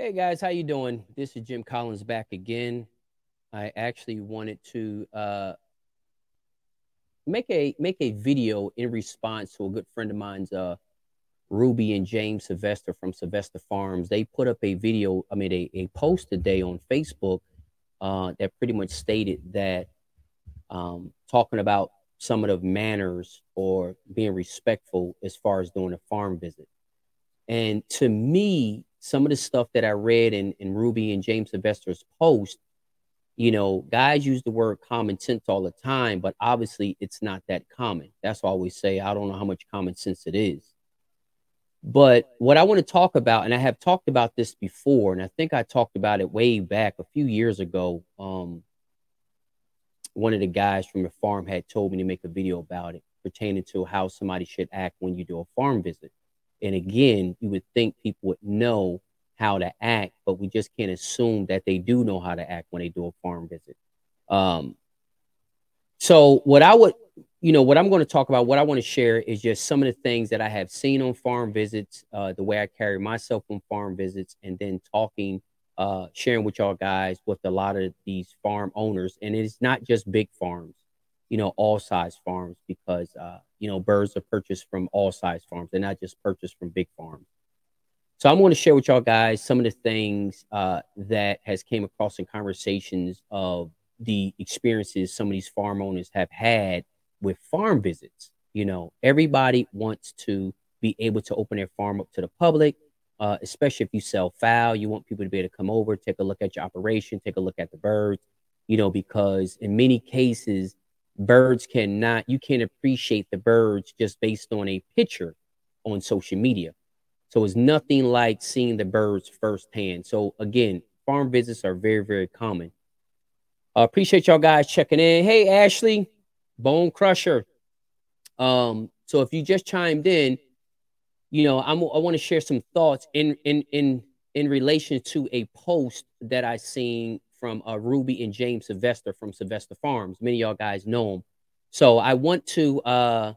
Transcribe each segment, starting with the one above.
Hey guys, how you doing? This is Jim Collins back again. I actually wanted to uh, make a make a video in response to a good friend of mine's uh, Ruby and James Sylvester from Sylvester Farms. They put up a video, I mean a, a post today on Facebook uh, that pretty much stated that um, talking about some of the manners or being respectful as far as doing a farm visit. And to me, some of the stuff that I read in, in Ruby and James Sylvester's post, you know, guys use the word common sense all the time, but obviously it's not that common. That's why I always say I don't know how much common sense it is. But what I want to talk about, and I have talked about this before, and I think I talked about it way back a few years ago. Um, one of the guys from the farm had told me to make a video about it pertaining to how somebody should act when you do a farm visit. And again, you would think people would know how to act, but we just can't assume that they do know how to act when they do a farm visit. Um, so what I would, you know, what I'm going to talk about, what I want to share is just some of the things that I have seen on farm visits, uh, the way I carry myself on farm visits, and then talking, uh, sharing with y'all guys with a lot of these farm owners. And it's not just big farms, you know, all size farms, because uh, you know, birds are purchased from all size farms. They're not just purchased from big farms. So I'm going to share with y'all guys some of the things uh, that has came across in conversations of the experiences some of these farm owners have had with farm visits. You know, everybody wants to be able to open their farm up to the public, uh, especially if you sell fowl. You want people to be able to come over, take a look at your operation, take a look at the birds, you know, because in many cases, birds cannot you can't appreciate the birds just based on a picture on social media. So it's nothing like seeing the birds firsthand. So again farm visits are very very common. Uh, appreciate y'all guys checking in. Hey ashley bone crusher. Um so if you just chimed in you know I'm, i want to share some thoughts in in in in relation to a post that i seen from uh, Ruby and James Sylvester from Sylvester Farms. Many y'all guys know him. So I want to, uh,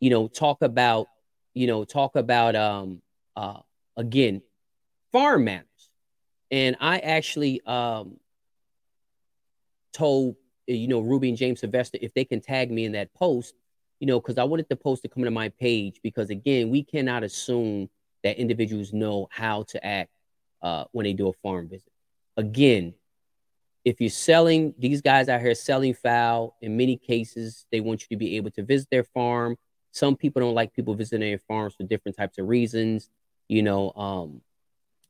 you know, talk about, you know, talk about, um, uh, again, farm manners. And I actually um, told, you know, Ruby and James Sylvester if they can tag me in that post, you know, because I wanted the post to come to my page because, again, we cannot assume that individuals know how to act uh, when they do a farm visit. Again, if you're selling these guys out here selling fowl, in many cases, they want you to be able to visit their farm. Some people don't like people visiting their farms for different types of reasons, you know, um,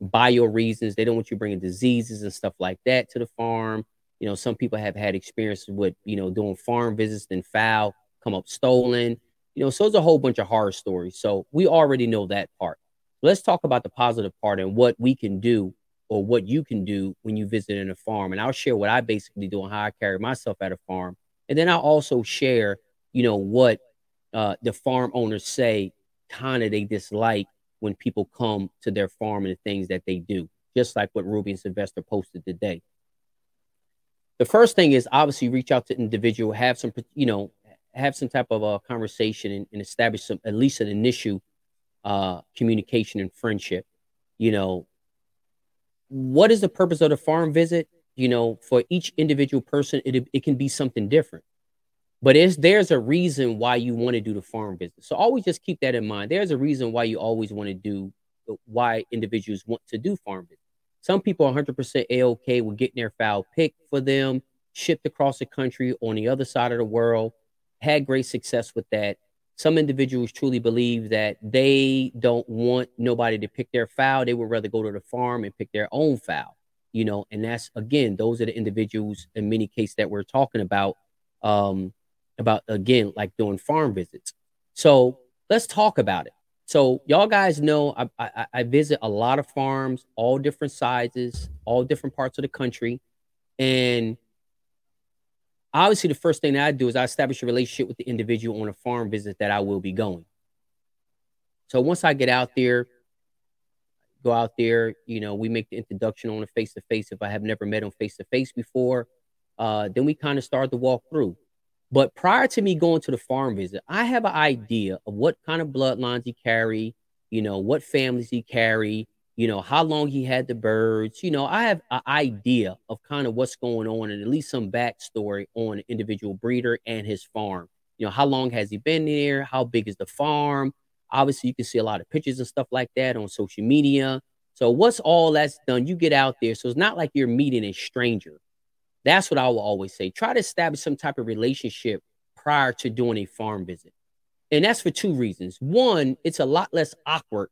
bio reasons. They don't want you bringing diseases and stuff like that to the farm. You know, some people have had experiences with, you know, doing farm visits and fowl come up stolen. You know, so it's a whole bunch of horror stories. So we already know that part. Let's talk about the positive part and what we can do or what you can do when you visit in a farm. And I'll share what I basically do and how I carry myself at a farm. And then I'll also share, you know, what uh, the farm owners say kind of they dislike when people come to their farm and the things that they do, just like what Ruby and Sylvester posted today. The first thing is obviously reach out to individual, have some, you know, have some type of a conversation and, and establish some at least an initial uh, communication and friendship. You know, what is the purpose of the farm visit? You know, for each individual person, it, it can be something different. But it's, there's a reason why you want to do the farm visit. So always just keep that in mind. There's a reason why you always want to do, why individuals want to do farm visits. Some people are 100% A-OK with getting their fowl picked for them, shipped across the country on the other side of the world, had great success with that some individuals truly believe that they don't want nobody to pick their fowl. They would rather go to the farm and pick their own fowl, you know, and that's again, those are the individuals in many cases that we're talking about, um, about again, like doing farm visits. So let's talk about it. So y'all guys know I, I, I visit a lot of farms, all different sizes, all different parts of the country, and obviously the first thing that I do is I establish a relationship with the individual on a farm visit that I will be going. So once I get out there, go out there, you know, we make the introduction on a face to face if I have never met him face to face before. Uh, then we kind of start to walk through. But prior to me going to the farm visit, I have an idea of what kind of bloodlines he carry, you know, what families he carry, you know, how long he had the birds. You know, I have an idea of kind of what's going on and at least some backstory on an individual breeder and his farm. You know, how long has he been there? How big is the farm? Obviously, you can see a lot of pictures and stuff like that on social media. So, what's all that's done, you get out there. So, it's not like you're meeting a stranger. That's what I will always say. Try to establish some type of relationship prior to doing a farm visit. And that's for two reasons. One, it's a lot less awkward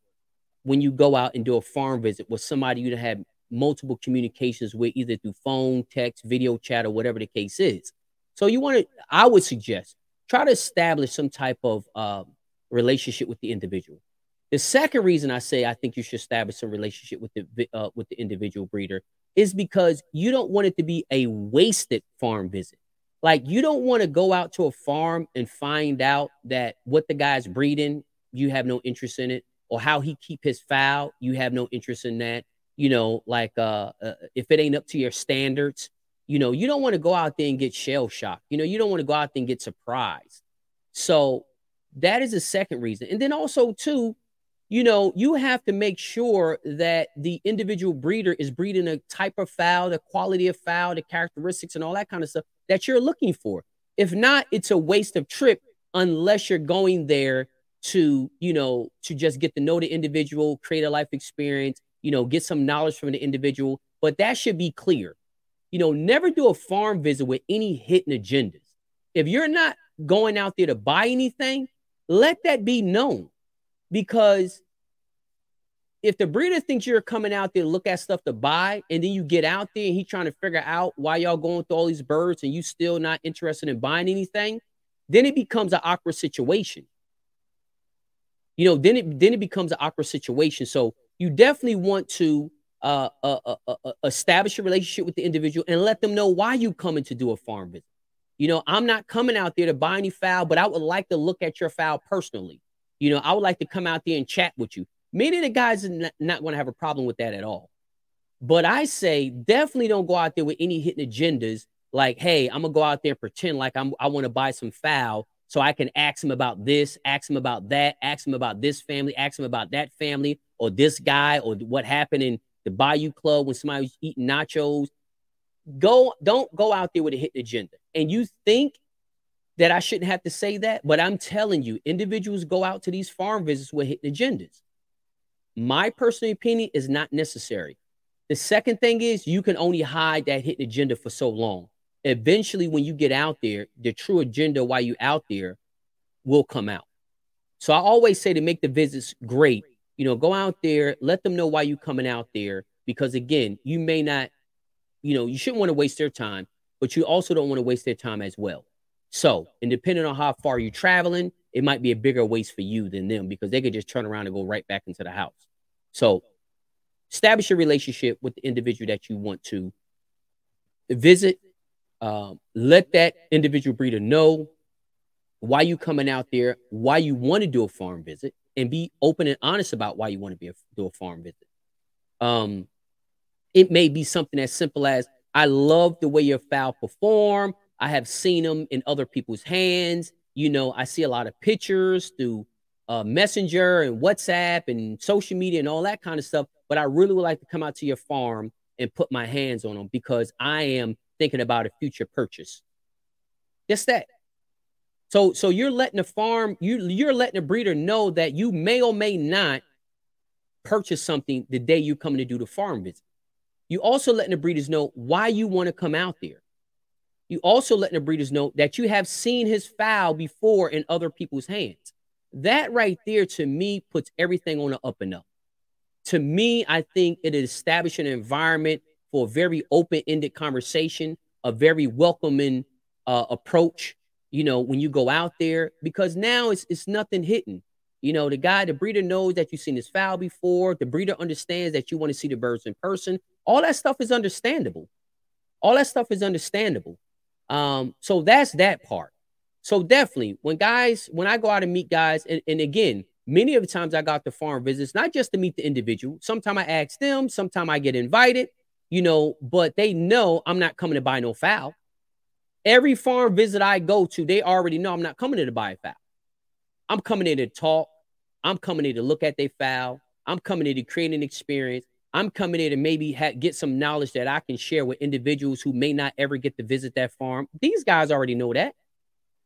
when you go out and do a farm visit with somebody you have multiple communications with, either through phone, text, video chat, or whatever the case is. So you want to, I would suggest, try to establish some type of uh, relationship with the individual. The second reason I say I think you should establish some relationship with the uh, with the individual breeder is because you don't want it to be a wasted farm visit. Like you don't want to go out to a farm and find out that what the guy's breeding, you have no interest in it, or how he keep his fowl, you have no interest in that. You know, like uh, uh if it ain't up to your standards, you know, you don't want to go out there and get shell shocked. You know, you don't want to go out there and get surprised. So that is the second reason. And then also too, you know, you have to make sure that the individual breeder is breeding a type of fowl, the quality of fowl, the characteristics, and all that kind of stuff that you're looking for. If not, it's a waste of trip unless you're going there to, you know, to just get to know the individual, create a life experience, you know, get some knowledge from the individual. But that should be clear. You know, never do a farm visit with any hidden agendas. If you're not going out there to buy anything, let that be known because if the breeder thinks you're coming out there to look at stuff to buy, and then you get out there and he's trying to figure out why y'all going through all these birds and you still not interested in buying anything, then it becomes an awkward situation. You know, then it then it becomes an awkward situation. So you definitely want to uh, uh, uh, uh, uh establish a relationship with the individual and let them know why you coming to do a farm visit. You know, I'm not coming out there to buy any fowl, but I would like to look at your fowl personally. You know, I would like to come out there and chat with you. Many of the guys are not, going to have a problem with that at all. But I say definitely don't go out there with any hidden agendas like, hey, I'm gonna go out there and pretend like I'm I want to buy some fowl so I can ask him about this, ask him about that, ask him about this family, ask him about that family, or this guy, or what happened in the Bayou Club when somebody was eating nachos. Go, don't go out there with a hidden agenda. And you think that I shouldn't have to say that, but I'm telling you, individuals go out to these farm visits with hidden agendas. My personal opinion is not necessary. The second thing is you can only hide that hidden agenda for so long. Eventually, when you get out there, the true agenda while you out there will come out. So I always say to make the visits great, you know, go out there, let them know why you coming out there. Because again, you may not, you know, you shouldn't want to waste their time, but you also don't want to waste their time as well. So, and depending on how far you're traveling, it might be a bigger waste for you than them because they could just turn around and go right back into the house. So establish a relationship with the individual that you want to visit. Um, let that individual breeder know why you coming out there, why you want to do a farm visit, and be open and honest about why you want to be a, do a farm visit. Um, it may be something as simple as I love the way your fowl perform. I have seen them in other people's hands you know, I see a lot of pictures through uh, Messenger and WhatsApp and social media and all that kind of stuff. But I really would like to come out to your farm and put my hands on them because I am thinking about a future purchase. Just that. So, so you're letting the farm, you you're letting the breeder know that you may or may not purchase something the day you come to do the farm visit. You also letting the breeders know why you want to come out there you also letting the breeders know that you have seen his fowl before in other people's hands. That right there to me puts everything on the up and up. To me, I think it establishes an environment for a very open-ended conversation, a very welcoming uh, approach. You know, when you go out there, because now it's it's nothing hidden. You know, the guy, the breeder knows that you've seen his fowl before. The breeder understands that you want to see the birds in person. All that stuff is understandable. All that stuff is understandable. Um, so that's that part. So definitely, when guys, when I go out and meet guys, and, and again, many of the times I got the farm visits, not just to meet the individual. Sometimes I ask them, sometimes I get invited, you know, but they know I'm not coming to buy no fowl. Every farm visit I go to, they already know I'm not coming in to buy a fowl. I'm coming in to talk. I'm coming in to look at their fowl. I'm coming here to create an experience. I'm coming here to maybe ha- get some knowledge that I can share with individuals who may not ever get to visit that farm. These guys already know that.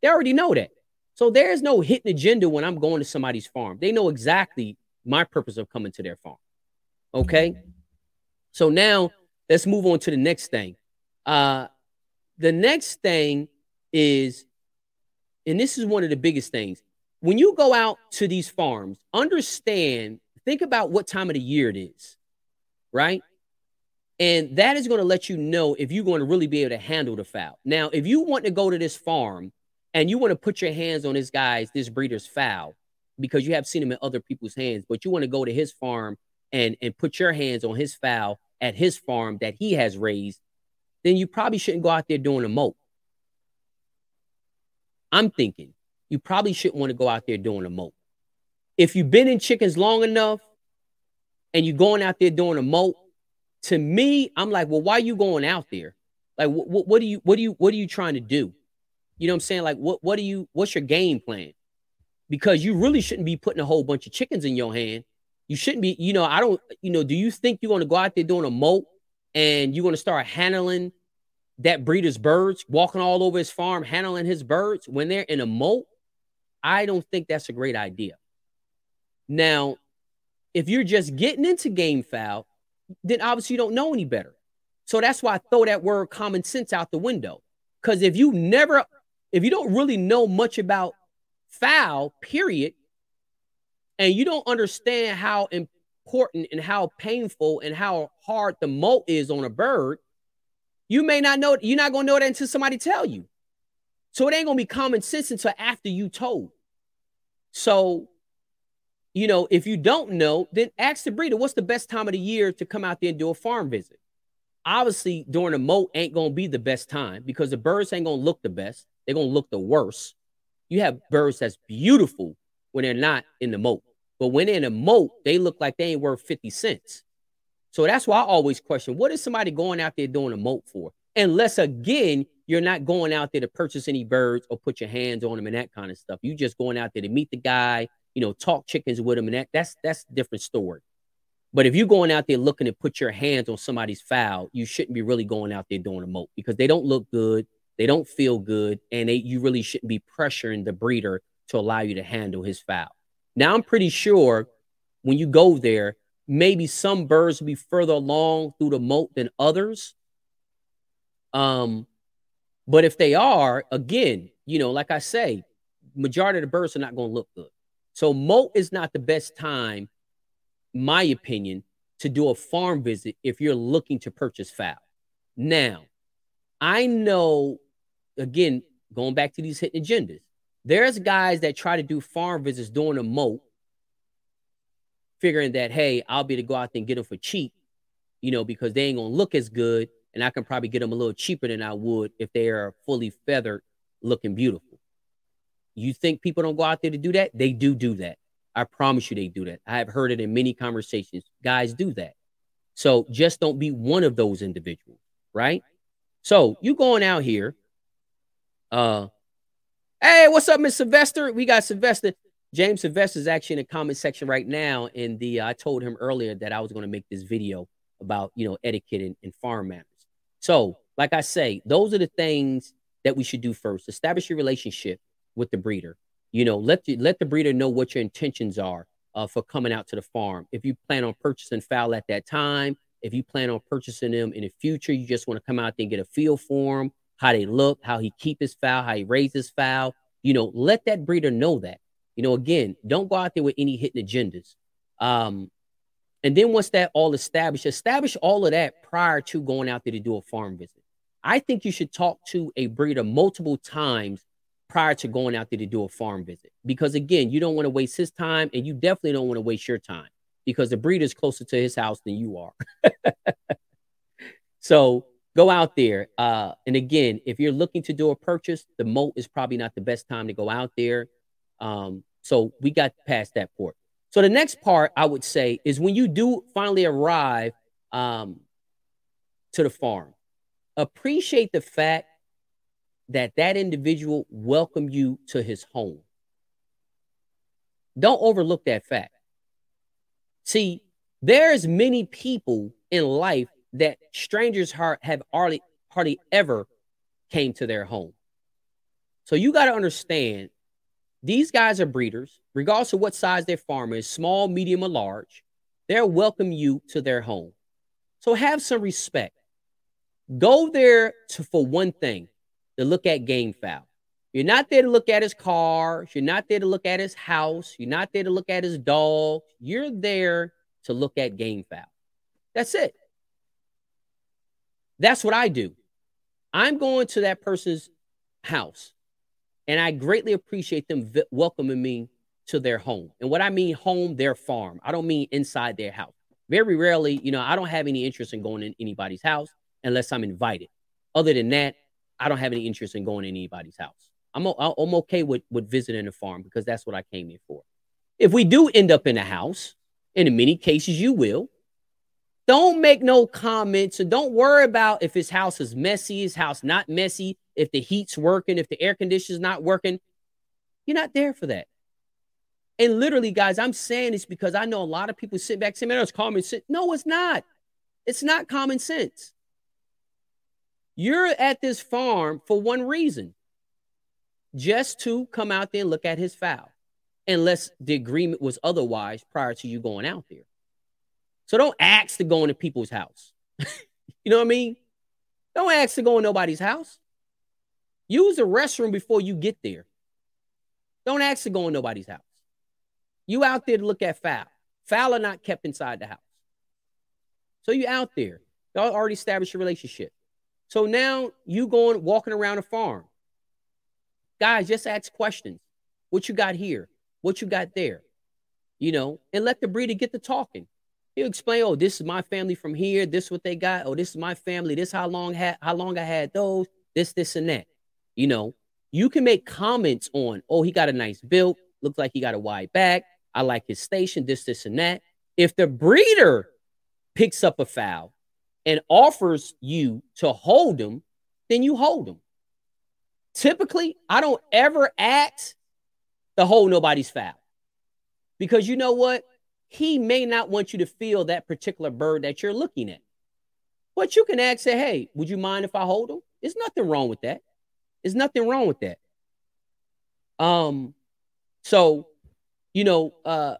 They already know that. So there's no hidden agenda when I'm going to somebody's farm. They know exactly my purpose of coming to their farm. Okay. So now let's move on to the next thing. Uh, the next thing is, and this is one of the biggest things. When you go out to these farms, understand, think about what time of the year it is, right? And that is going to let you know if you're going to really be able to handle the fowl. Now, if you want to go to this farm and you want to put your hands on this guy's, this breeder's fowl, because you have seen him in other people's hands, but you want to go to his farm and and put your hands on his fowl at his farm that he has raised, then you probably shouldn't go out there doing a molt. I'm thinking you probably shouldn't want to go out there doing a molt. If you've been in chickens long enough and you're going out there doing a molt, to me, I'm like, well, why are you going out there? Like, what, what, are you, what are you, what are you trying to do? You know what I'm saying? Like, what, what are you, what's your game plan? Because you really shouldn't be putting a whole bunch of chickens in your hand you shouldn't be, you know, I don't, you know, do you think you're going to go out there doing a molt and you're going to start handling that breeder's birds, walking all over his farm, handling his birds when they're in a molt? I don't think that's a great idea. Now, if you're just getting into game fowl, then obviously you don't know any better. So that's why I throw that word common sense out the window. Because if you never, if you don't really know much about fowl, period, and you don't understand how important and how painful and how hard the molt is on a bird, you may not know. You're not gonna know that until somebody tell you. So it ain't gonna be common sense until after you told. So, you know, if you don't know, then ask the breeder what's the best time of the year to come out there and do a farm visit. Obviously, during the molt ain't gonna be the best time because the birds ain't gonna look the best. They're gonna look the worst. You have birds that's beautiful when they're not in the molt. But when they're in a molt, they look like they ain't worth 50 cents. So that's why I always question what is somebody going out there doing a molt for? Unless again, you're not going out there to purchase any birds or put your hands on them and that kind of stuff. You just going out there to meet the guy, you know, talk chickens with him, and that that's that's a different story. But if you're going out there looking to put your hands on somebody's fowl, you shouldn't be really going out there doing a molt because they don't look good, they don't feel good, and they, you really shouldn't be pressuring the breeder to allow you to handle his fowl. Now, I'm pretty sure when you go there, maybe some birds will be further along through the molt than others. Um, but if they are, again, you know, like I say, majority of the birds are not going to look good. So molt is not the best time, my opinion, to do a farm visit if you're looking to purchase fowl. Now, I know, again, going back to these hidden agendas, there's guys that try to do farm visits during a molt, figuring that, hey, I'll be to go out there and get them for cheap, you know, because they ain't gonna look as good, and I can probably get them a little cheaper than I would if they are fully feathered, looking beautiful. You think people don't go out there to do that? They do do that. I promise you, they do that. I have heard it in many conversations. Guys do that. So just don't be one of those individuals, right? So you going out here, uh, Hey, what's up, Miss Sylvester? We got Sylvester. James Sylvester is actually in the comment section right now. And the uh, I told him earlier that I was going to make this video about you know etiquette and, and farm manners. So, like I say, those are the things that we should do first. Establish your relationship with the breeder. You know, let the, let the breeder know what your intentions are uh, for coming out to the farm. If you plan on purchasing fowl at that time, if you plan on purchasing them in the future, you just want to come out there and get a feel for them how they look, how he keep his fowl, how he raises fowl. You know, let that breeder know that. You know, again, don't go out there with any hidden agendas. Um, and then once that all established, establish all of that prior to going out there to do a farm visit. I think you should talk to a breeder multiple times prior to going out there to do a farm visit. Because again, you don't want to waste his time and you definitely don't want to waste your time because the breeder is closer to his house than you are. so go out there. Uh, and again, if you're looking to do a purchase, the molt is probably not the best time to go out there. Um, so we got past that part. So the next part I would say is when you do finally arrive um, to the farm, appreciate the fact that that individual welcomed you to his home. Don't overlook that fact. See, there's many people in life that strangers have hardly hardly ever came to their home. So you got to understand these guys are breeders, regardless of what size their farm is, small, medium, or large. They'll welcome you to their home. So have some respect. Go there to, for one thing, to look at game fowl. You're not there to look at his cars. You're not there to look at his house. You're not there to look at his dog. You're there to look at game fowl. That's it. That's what I do. I'm going to that person's house, and I greatly appreciate them welcoming me to their home. And what I mean home, their farm. I don't mean inside their house. Very rarely, you know, I don't have any interest in going in anybody's house unless I'm invited. Other than that, I don't have any interest in going in anybody's house. I'm, I'm okay with, with visiting a farm because that's what I came here for. If we do end up in a house, and in many cases you will, don't make no comments and don't worry about if his house is messy, his house not messy, if the heat's working, if the air conditioner's not working. You're not there for that. And literally, guys, I'm saying this because I know a lot of people sit back saying, man, it's common sense. No, it's not. It's not common sense. You're at this farm for one reason just to come out there and look at his fowl, unless the agreement was otherwise prior to you going out there. So don't ask to go into people's house. you know what I mean? Don't ask to go in nobody's house. Use the restroom before you get there. Don't ask to go in nobody's house. You out there to look at fowl. Fowl are not kept inside the house. So you out there. Y'all already established your relationship. So now you going walking around a farm. Guys, just ask questions. What you got here? What you got there? You know, and let the breeder get to talking. He'll explain, oh, this is my family from here. This is what they got. Oh, this is my family. This how long had how long I had those. This, this, and that. You know, you can make comments on, oh, he got a nice build. Looks like he got a wide back. I like his station. This, this, and that. If the breeder picks up a fowl and offers you to hold him, then you hold him. Typically, I don't ever ask to hold nobody's fowl because you know what? He may not want you to feel that particular bird that you're looking at. But you can ask, say, hey, would you mind if I hold him? There's nothing wrong with that. There's nothing wrong with that. Um, so, you know, uh,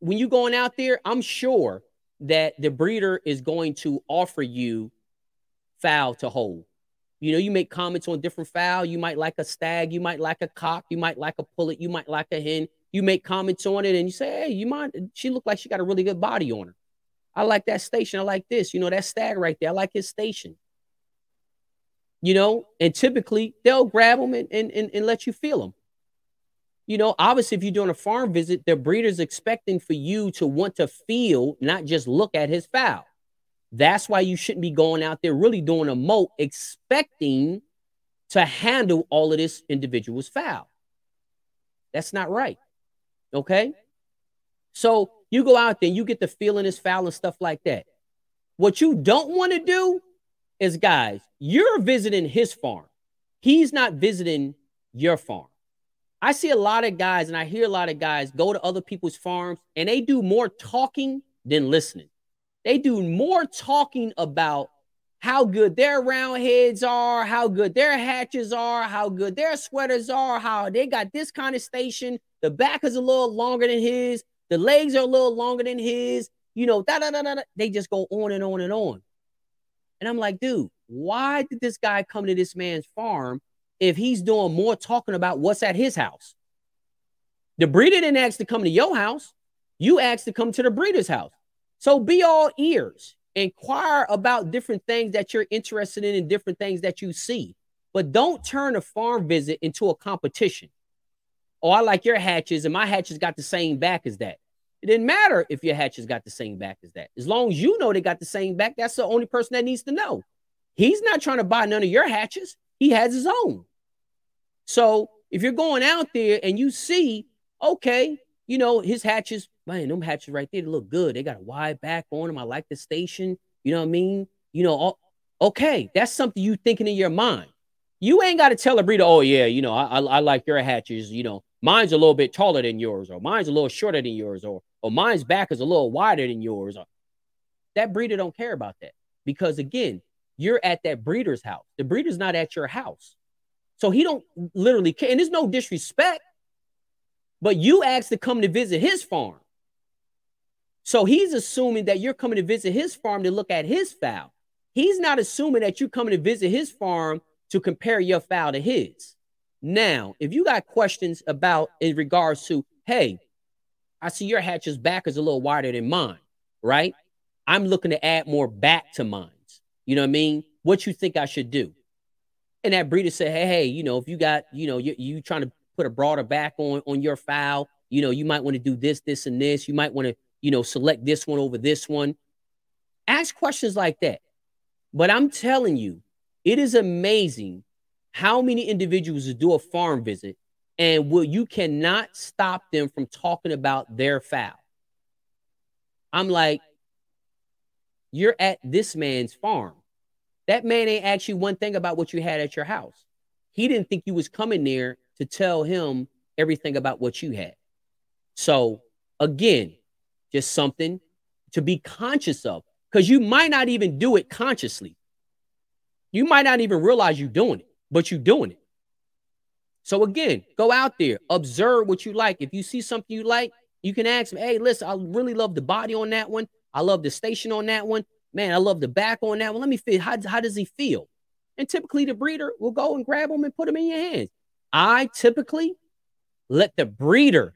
when you're going out there, I'm sure that the breeder is going to offer you fowl to hold. You know, you make comments on different fowl. You might like a stag, you might like a cock, you might like a pullet, you might like a hen. You make comments on it and you say, hey, you mind? She looked like she got a really good body on her. I like that station. I like this. You know, that stag right there. I like his station. You know, and typically they'll grab them and, and, and, and let you feel them you know, obviously, if you're doing a farm visit, the breeder's expecting for you to want to feel, not just look at his fowl. That's why you shouldn't be going out there really doing a molt expecting to handle all of this individual's fowl. That's not right. Okay. So you go out there, you get the feeling his fowl and stuff like that. What you don't want to do is, guys, you're visiting his farm. He's not visiting your farm. I see a lot of guys and I hear a lot of guys go to other people's farms and they do more talking than listening. They do more talking about how good their round heads are, how good their hatches are, how good their sweaters are, how they got this kind of station. The back is a little longer than his, the legs are a little longer than his, you know, da da da da. They just go on and on and on. And I'm like, dude, why did this guy come to this man's farm if he's doing more talking about what's at his house. The breeder didn't ask to come to your house. You asked to come to the breeder's house. So be all ears. Inquire about different things that you're interested in and different things that you see. But don't turn a farm visit into a competition. Oh, I like your hatches, and my hatches got the same back as that. It didn't matter if your hatches got the same back as that. As long as you know they got the same back, that's the only person that needs to know. He's not trying to buy none of your hatches. He has his own. So if you're going out there and you see, okay, you know, his hatches, man, them hatches right there, they look good. They got a wide back on them. I like the station. You know what I mean? You know, okay, that's something you thinking in your mind. You ain't got to tell a breeder, oh, yeah, you know, I, I, I like your hatches. You know, mine's a little bit taller than yours, or mine's a little shorter than yours, or or mine's back is a little wider than yours. Uh, that breeder don't care about that because again, you're at that breeder's house. The breeder's not at your house. So he don't literally care. And there's no disrespect, but you asked to come to visit his farm. So he's assuming that you're coming to visit his farm to look at his fowl. He's not assuming that you're coming to visit his farm to compare your fowl to his. Now, if you got questions about in regards to, hey, I see your hatch's back is a little wider than mine, right? I'm looking to add more back to mine. You know what I mean? What you think I should do? And that breeder said, hey, hey, you know, if you got, you know, you, you trying to put a broader back on on your fowl, you know, you might want to do this, this, and this. You might want to, you know, select this one over this one. Ask questions like that. But I'm telling you, it is amazing how many individuals do a farm visit and will you cannot stop them from talking about their fowl. I'm like, you're at this man's farm. That man ain't asked you one thing about what you had at your house. He didn't think you was coming there to tell him everything about what you had. So again, just something to be conscious of because you might not even do it consciously. You might not even realize you're doing it, but you're doing it. So again, go out there, observe what you like. If you see something you like, you can ask me, hey, listen, I really love the body on that one. I love the station on that one. Man, I love the back on that one. Let me feel how, how does he feel? And typically the breeder will go and grab him and put him in your hands. I typically let the breeder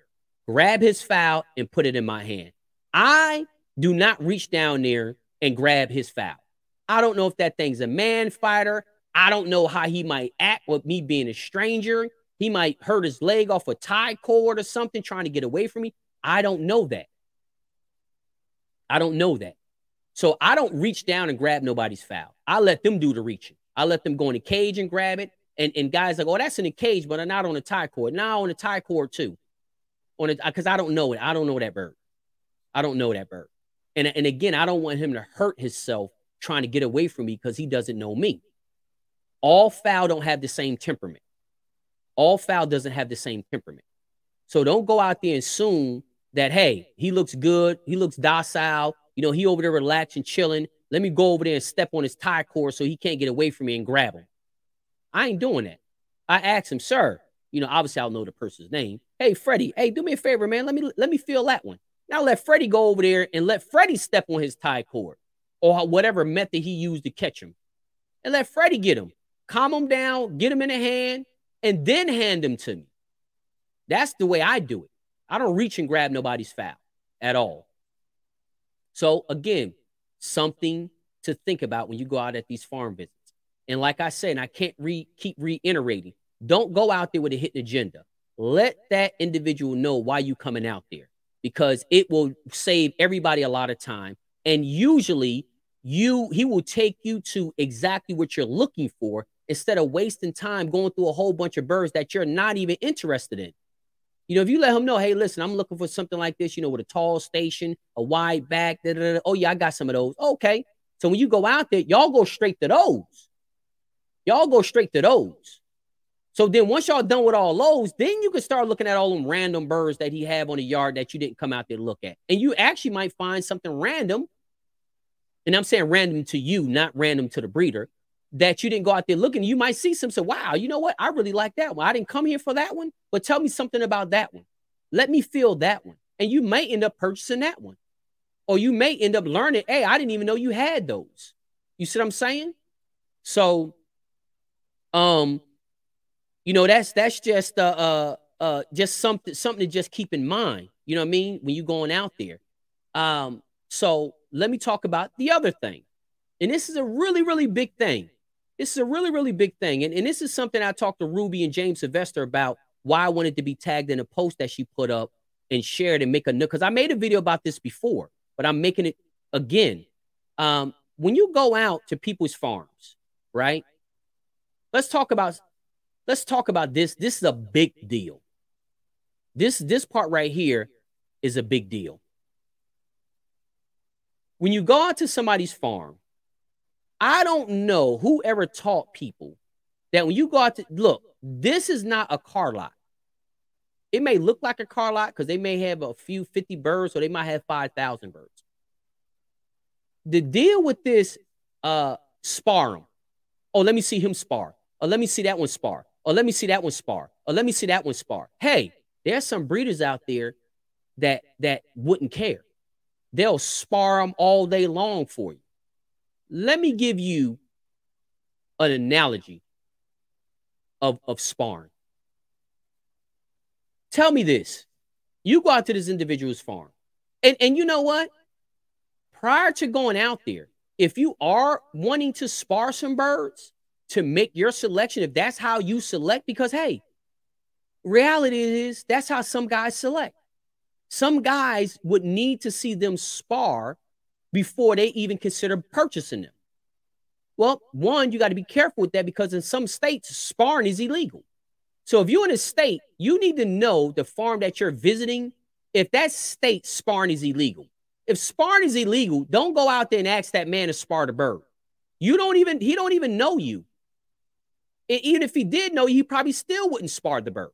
grab his fowl and put it in my hand. I do not reach down there and grab his fowl. I don't know if that thing's a man fighter. I don't know how he might act with me being a stranger. He might hurt his leg off a tie cord or something trying to get away from me. I don't know that. I don't know that. So I don't reach down and grab nobody's fowl. I let them do the reaching. I let them go in the cage and grab it. And, and guys like, oh, that's in the cage, but I'm not on the tie cord. Now on the tie cord too. On it, because I don't know it. I don't know that bird. I don't know that bird. And, and again, I don't want him to hurt himself trying to get away from me because he doesn't know me. All fowl don't have the same temperament. All fowl doesn't have the same temperament. So don't go out there and assume that, hey, he looks good, he looks docile, you know, he over there relaxing, chilling. Let me go over there and step on his tie cord so he can't get away from me and grab him. I ain't doing that. I asked him, sir, you know, obviously I'll know the person's name. Hey, Freddie, hey, do me a favor, man. Let me let me feel that one. Now let Freddie go over there and let Freddie step on his tie cord or whatever method he used to catch him. And let Freddie get him. Calm him down, get him in a hand, and then hand him to me. That's the way I do it. I don't reach and grab nobody's fowl at all. So again, something to think about when you go out at these farm visits. And like I said, and I can't re- keep reiterating, don't go out there with a hidden agenda. Let that individual know why you coming out there because it will save everybody a lot of time. And usually you he will take you to exactly what you're looking for instead of wasting time going through a whole bunch of birds that you're not even interested in. You know, if you let him know, hey, listen, I'm looking for something like this, you know, with a tall station, a wide back. Da, da, da. Oh, yeah, I got some of those. Okay. So when you go out there, y'all go straight to those. Y'all go straight to those. So then once y'all done with all those, then you can start looking at all them random birds that he have on the yard that you didn't come out there to look at. And you actually might find something random. And I'm saying random to you, not random to the breeder that you didn't go out there looking, you might see some say, wow, you know what? I really like that one. I didn't come here for that one, but tell me something about that one. Let me feel that one. And you may end up purchasing that one. Or you may end up learning, hey, I didn't even know you had those. You see what I'm saying? So um, you know, that's that's just uh uh uh just something something to just keep in mind. You know what I mean? When you're going out there. Um, so let me talk about the other thing. And this is a really, really big thing. This is a really, really big thing. And, and this is something I talked to Ruby and James Sylvester about why I wanted to be tagged in a post that she put up and shared and make a note. Because I made a video about this before, but I'm making it again. Um, when you go out to people's farms, right? Let's talk about let's talk about this. This is a big deal. This this part right here is a big deal. When you go out to somebody's farm I don't know who ever taught people that when you go out to look, this is not a car lot. It may look like a car lot because they may have a few 50 birds or they might have 5,000 birds. The deal with this uh spar him. Oh, let me see him spar. Oh, let me see that one spar. Oh, let me see that one spar. Oh, let me see that one spar. Hey, there's some breeders out there that that wouldn't care. They'll spar them all day long for you. Let me give you an analogy of, of sparring. Tell me this. You go out to this individual's farm. And, and you know what? Prior to going out there, if you are wanting to spar some birds to make your selection, if that's how you select, because hey, reality is that's how some guys select. Some guys would need to see them spar before they even consider purchasing them. Well, one, you got to be careful with that because in some states, sparring is illegal. So if you're in a state, you need to know the farm that you're visiting. If that state sparring is illegal, if sparring is illegal, don't go out there and ask that man to spar the bird. You don't even he don't even know you. And even if he did know he probably still wouldn't spar the bird.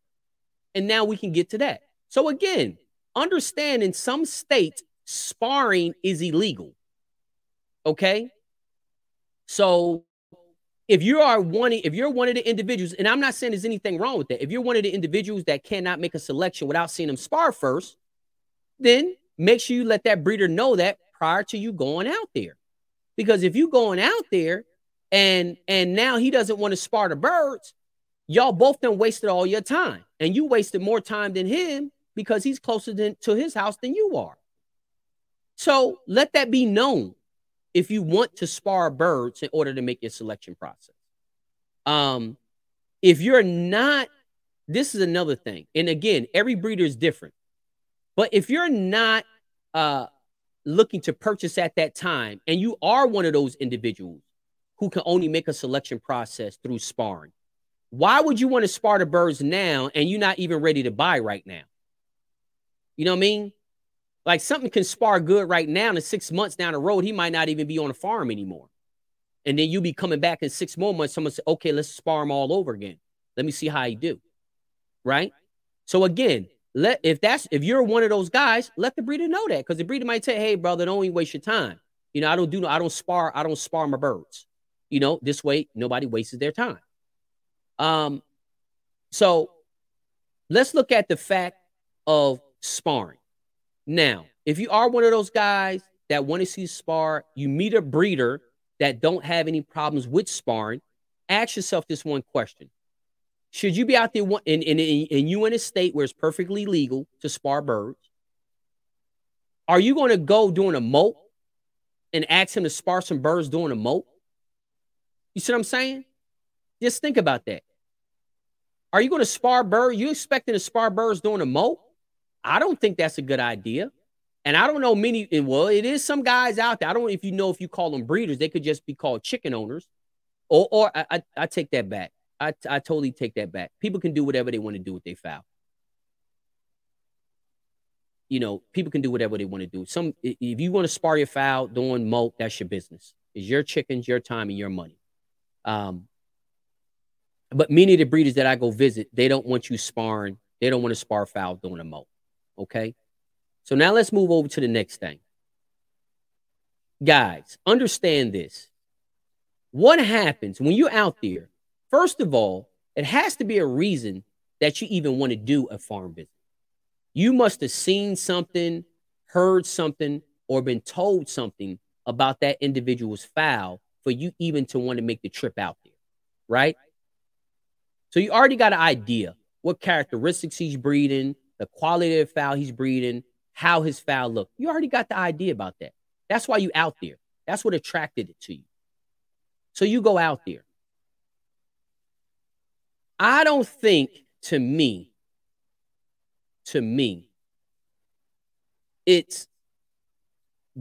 And now we can get to that. So again, understand in some states sparring is illegal. Okay? So if you are one, if you're one of the individuals, and I'm not saying there's anything wrong with that. If you're one of the individuals that cannot make a selection without seeing them spar first, then make sure you let that breeder know that prior to you going out there. Because if you going out there and and now he doesn't want to spar the birds, y'all both done wasted all your time. And you wasted more time than him because he's closer than, to his house than you are. So let that be known if you want to spar birds in order to make your selection process. Um, if you're not, this is another thing. And again, every breeder is different. But if you're not uh, looking to purchase at that time, and you are one of those individuals who can only make a selection process through sparring, why would you want to spar the birds now and you're not even ready to buy right now? You know what I mean? Like something can spar good right now, and six months down the road, he might not even be on a farm anymore. And then you be coming back in six more months. Someone say, okay, let's spar him all over again. Let me see how he do. Right? So again, let if that's if you're one of those guys, let the breeder know that because the breeder might say, hey, brother, don't even waste your time. You know, I don't do I don't spar, I don't spar my birds. You know, this way nobody wastes their time. Um, so let's look at the fact of sparring. Now, if you are one of those guys that want to see spar, you meet a breeder that don't have any problems with sparring, ask yourself this one question. Should you be out there in, in, in, you in a state where it's perfectly legal to spar birds? Are you going to go doing a molt and ask him to spar some birds doing a molt? You see what I'm saying? Just think about that. Are you going to spar birds? You expecting to spar birds doing a molt? I don't think that's a good idea. And I don't know many, eh, well, it is some guys out there. I don't know if you know if you call them breeders, they could just be called chicken owners. Or, or I, I, I take that back. I, I totally take that back. People can do whatever they want to do with their fowl. You know, people can do whatever they want to do. Some, if you want to spar your fowl doing molt, that's your business. It's your chickens, your time, and your money. Um, but many of the breeders that I go visit, they don't want you sparring. They don't want to spar fowl doing a molt. Okay. So now let's move over to the next thing. Guys, understand this. What happens when you're out there? First of all, it has to be a reason that you even want to do a farm visit. You must have seen something, heard something, or been told something about that individual's fowl for you even to want to make the trip out there, right? So you already got an idea what characteristics he's breeding, the quality of fowl he's breeding, how his fowl look. You already got the idea about that. That's why you out there. That's what attracted it to you. So you go out there. I don't think to me, to me, it's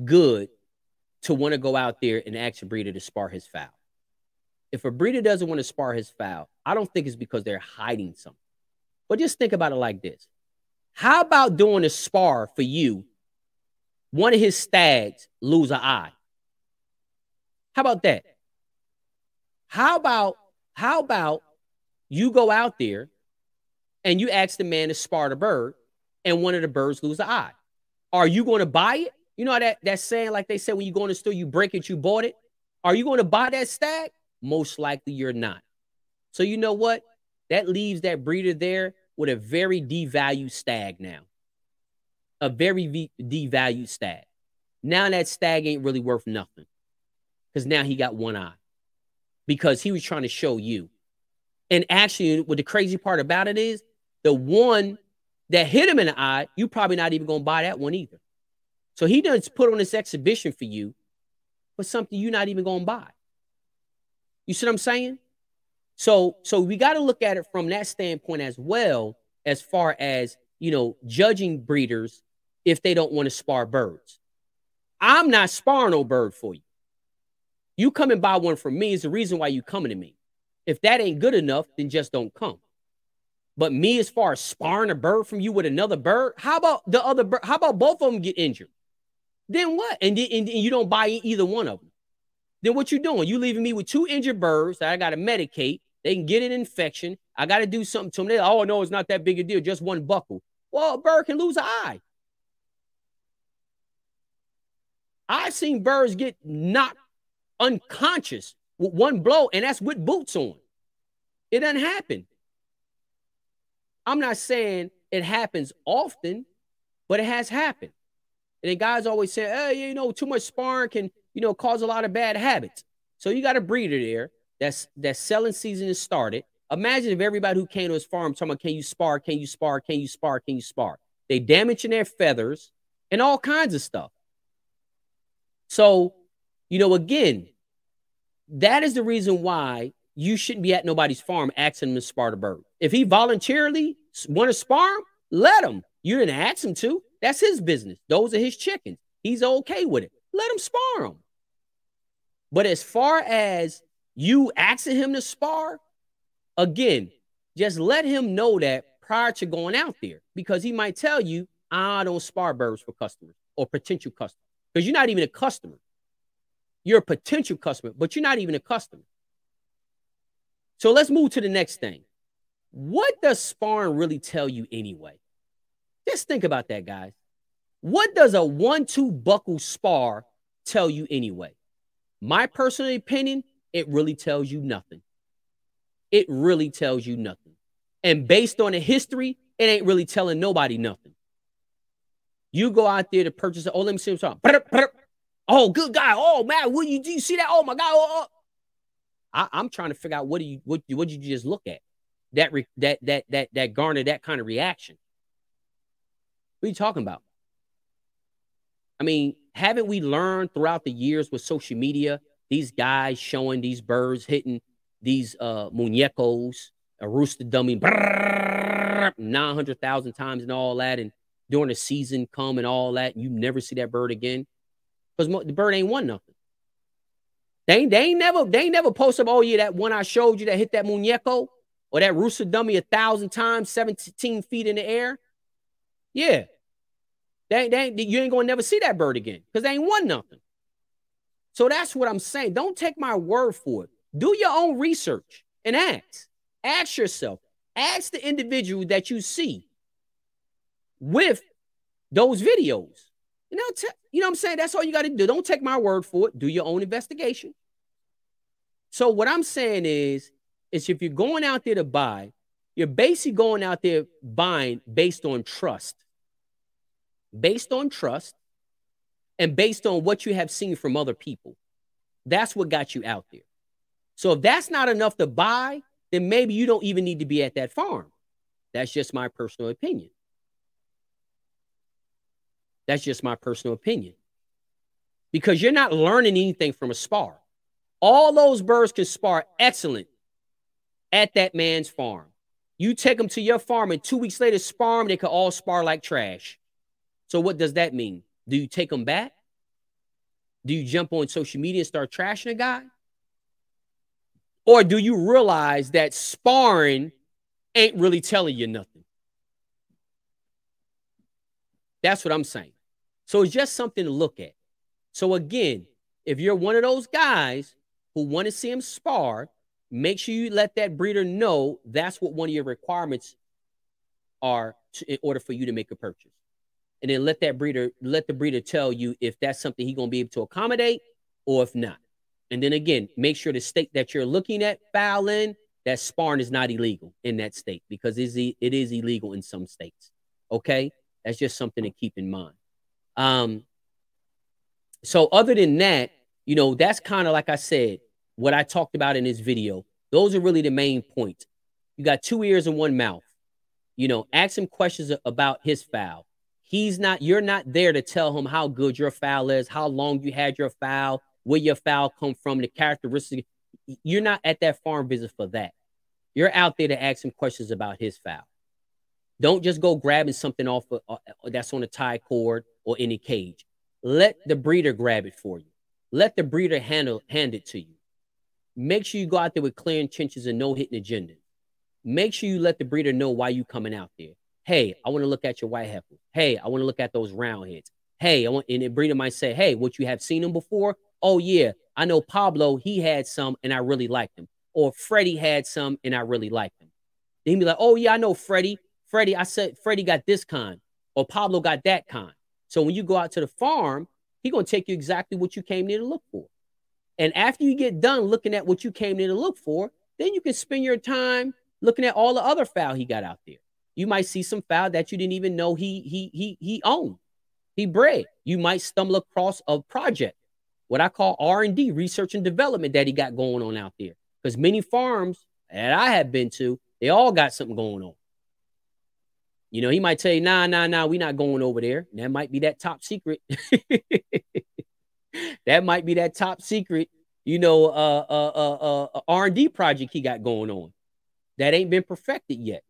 good to want to go out there and ask a breeder to spar his fowl. If a breeder doesn't want to spar his fowl, I don't think it's because they're hiding something. But just think about it like this how about doing a spar for you? One of his stags lose an eye. How about that? How about how about you go out there and you ask the man to spar the bird, and one of the birds lose an eye. Are you going to buy it? You know that that saying, like they said, when you go in the store, you break it, you bought it. Are you going to buy that stag? Most likely you're not. So you know what? That leaves that breeder there with a very devalued stag now. A very v- devalued stag. Now that stag ain't really worth nothing. Because now he got one eye. Because he was trying to show you. And actually, what the crazy part about it is, the one that hit him in the eye, You're probably not even gonna buy that one either. So he does put on this exhibition for you, but something you're not even gonna buy. You see what I'm saying? So so we got to look at it from that standpoint as well, as far as you know, judging breeders if they don't want to spar birds. I'm not sparring no bird for you. You come and buy one from me is the reason why you coming to me. If that ain't good enough, then just don't come. But me, as far as sparring a bird from you with another bird, how about the other bird? How about both of them get injured? Then what? And, and, and you don't buy either one of them. Then what you doing? You leaving me with two injured birds that I got to medicate. They can get an infection. I got to do something to them. They, oh no, it's not that big a deal. Just one buckle. Well, a bird can lose an eye. I've seen birds get knocked unconscious with one blow, and that's with boots on. It doesn't happen. I'm not saying it happens often, but it has happened. And then guys always say, hey, you know, too much sparring can, you know, cause a lot of bad habits. So you got a breeder there that's that selling season is started. Imagine if everybody who came to his farm talking about can you spar, can you spar, can you spar, can you spar? They damaging their feathers and all kinds of stuff. So, you know, again, that is the reason why you shouldn't be at nobody's farm asking him to spar the bird. If he voluntarily want to spar let him. You didn't ask him to. That's his business. Those are his chickens. He's okay with it. Let him spar him. But as far as you asking him to spar, again, just let him know that prior to going out there, because he might tell you, I don't spar birds for customers or potential customers, because you're not even a customer. You're a potential customer, but you're not even a customer. So let's move to the next thing. What does sparring really tell you anyway? Just think about that, guys. What does a one two buckle spar tell you anyway? My personal opinion, it really tells you nothing. It really tells you nothing. And based on the history, it ain't really telling nobody nothing. You go out there to purchase it. Oh, let me see what's Oh, good guy. Oh man, what you do you see that? Oh my god. Oh, oh. I, am trying to figure out what do you what what did you just look at that re, that that that that garnered that kind of reaction. What are you talking about? I mean, haven't we learned throughout the years with social media these guys showing these birds hitting these uh muñecos, a rooster dummy, nine hundred thousand times and all that, and during the season come and all that, and you never see that bird again because the bird ain't won nothing. They they ain't never they ain't never post up. Oh yeah, that one I showed you that hit that muñeco or that rooster dummy a thousand times, seventeen feet in the air. Yeah, they, they you ain't gonna never see that bird again because they ain't won nothing. So that's what I'm saying. Don't take my word for it. Do your own research and ask. Ask yourself. Ask the individual that you see with those videos. You know, t- you know what I'm saying? That's all you got to do. Don't take my word for it. Do your own investigation. So what I'm saying is, is if you're going out there to buy, you're basically going out there buying based on trust. Based on trust and based on what you have seen from other people. That's what got you out there. So if that's not enough to buy, then maybe you don't even need to be at that farm. That's just my personal opinion. That's just my personal opinion. Because you're not learning anything from a spar. All those birds can spar excellent at that man's farm. You take them to your farm and two weeks later spar them, they can all spar like trash. So what does that mean? Do you take them back? Do you jump on social media and start trashing a guy? Or do you realize that sparring ain't really telling you nothing? That's what I'm saying. So it's just something to look at. So again, if you're one of those guys who want to see him spar, make sure you let that breeder know that's what one of your requirements are to, in order for you to make a purchase. And then let that breeder, let the breeder tell you if that's something he's gonna be able to accommodate or if not. And then again, make sure the state that you're looking at fowl in, that sparring is not illegal in that state because it is illegal in some states. Okay. That's just something to keep in mind. Um, so other than that, you know, that's kind of like I said, what I talked about in this video. Those are really the main points. You got two ears and one mouth. You know, ask him questions about his fowl. He's not, you're not there to tell him how good your fowl is, how long you had your fowl, where your fowl come from, the characteristics. You're not at that farm visit for that. You're out there to ask him questions about his fowl. Don't just go grabbing something off of, uh, that's on a tie cord or any cage. Let the breeder grab it for you. Let the breeder handle hand it to you. Make sure you go out there with clear intentions and no hidden agenda. Make sure you let the breeder know why you coming out there. Hey, I want to look at your white heifer. Hey, I want to look at those round heads. Hey, I want and breeder might say, Hey, what you have seen them before? oh yeah, I know Pablo, he had some and I really liked him. Or Freddie had some and I really liked him. Then he'd be like, oh yeah, I know Freddie. Freddie, I said Freddie got this kind, or Pablo got that kind. So when you go out to the farm, he gonna take you exactly what you came there to look for. And after you get done looking at what you came there to look for, then you can spend your time looking at all the other fowl he got out there. You might see some fowl that you didn't even know he he he he owned. He bred. You might stumble across a project what I call R&D, research and development that he got going on out there. Because many farms that I have been to, they all got something going on. You know, he might tell you, nah, nah, nah, we're not going over there. that might be that top secret. that might be that top secret, you know, uh, uh, uh, uh, R&D project he got going on that ain't been perfected yet.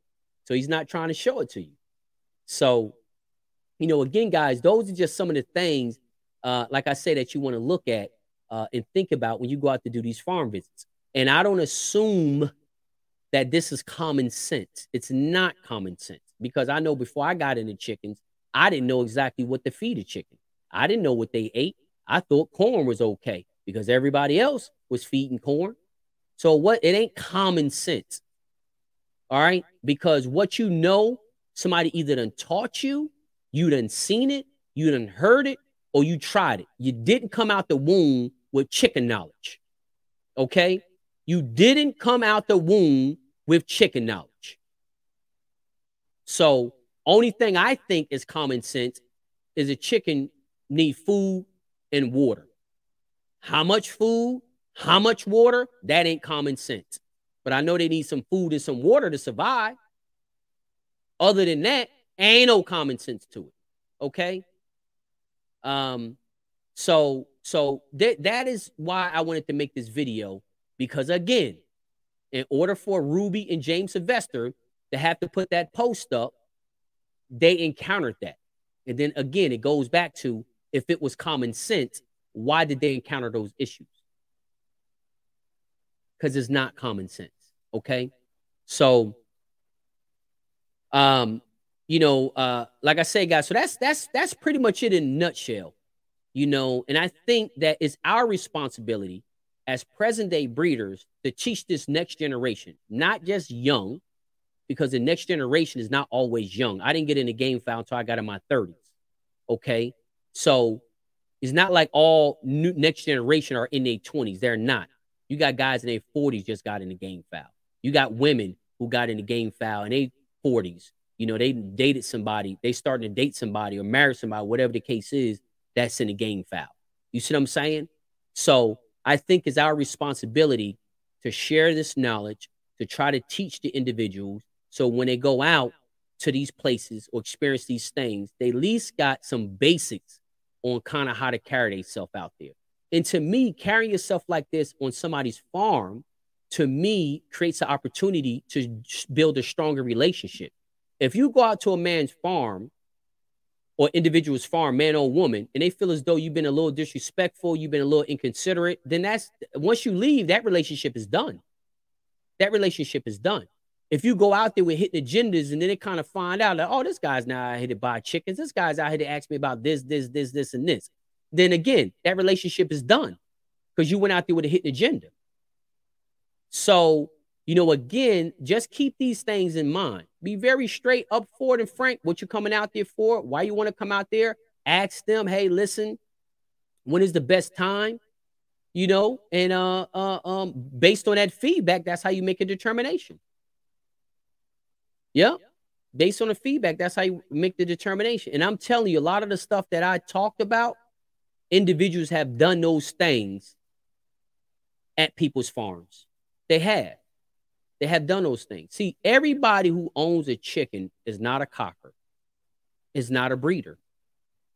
So he's not trying to show it to you. So, you know, again, guys, those are just some of the things uh, like I say, that you want to look at uh, and think about when you go out to do these farm visits. And I don't assume that this is common sense. It's not common sense because I know before I got into chickens, I didn't know exactly what to feed a chicken. I didn't know what they ate. I thought corn was okay because everybody else was feeding corn. So what? It ain't common sense. All right, because what you know, somebody either done taught you, you done seen it, you done heard it, or you tried it. You didn't come out the womb with chicken knowledge. Okay? You didn't come out the womb with chicken knowledge. So, only thing I think is common sense is a chicken need food and water. How much food, how much water, that ain't common sense. But I know they need some food and some water to survive. Other than that, ain't no common sense to it. Okay? Um, so so that that is why I wanted to make this video because again, in order for Ruby and James Sylvester to have to put that post up, they encountered that. And then again, it goes back to if it was common sense, why did they encounter those issues? Because it's not common sense. Okay. So um you know, uh, like I say, guys, so that's that's that's pretty much it in a nutshell. You know, and I think that it's our responsibility as present day breeders to teach this next generation, not just young, because the next generation is not always young. I didn't get in the game fowl until I got in my 30s. Okay. So it's not like all new next generation are in their 20s. They're not. You got guys in their 40s just got in the game fowl. You got women who got in the game fowl in their 40s you know, they dated somebody, they started to date somebody or marry somebody, whatever the case is, that's in the game fowl. You see what I'm saying? So I think it's our responsibility to share this knowledge, to try to teach the individuals. So when they go out to these places or experience these things, they at least got some basics on kind of how to carry themselves out there. And to me, carrying yourself like this on somebody's farm, to me, creates an opportunity to build a stronger relationship. If you go out to a man's farm or individual's farm, man or woman, and they feel as though you've been a little disrespectful, you've been a little inconsiderate, then that's once you leave, that relationship is done. That relationship is done. If you go out there with hidden agendas and then they kind of find out that, oh, this guy's now out here to buy chickens, this guy's out here to ask me about this, this, this, this, and this, then again, that relationship is done because you went out there with a hidden agenda. So, you know, again, just keep these things in mind Be very straight up forward and frank what you're coming out there for, why you want to come out there. Ask them, hey, listen, when is the best time? You know, and uh, uh um based on that feedback, that's how you make a determination. Yeah. Based on the feedback, that's how you make the determination. And I'm telling you, a lot of the stuff that I talked about, individuals have done those things at people's farms. They have. They have done those things. See, everybody who owns a chicken is not a cocker, is not a breeder.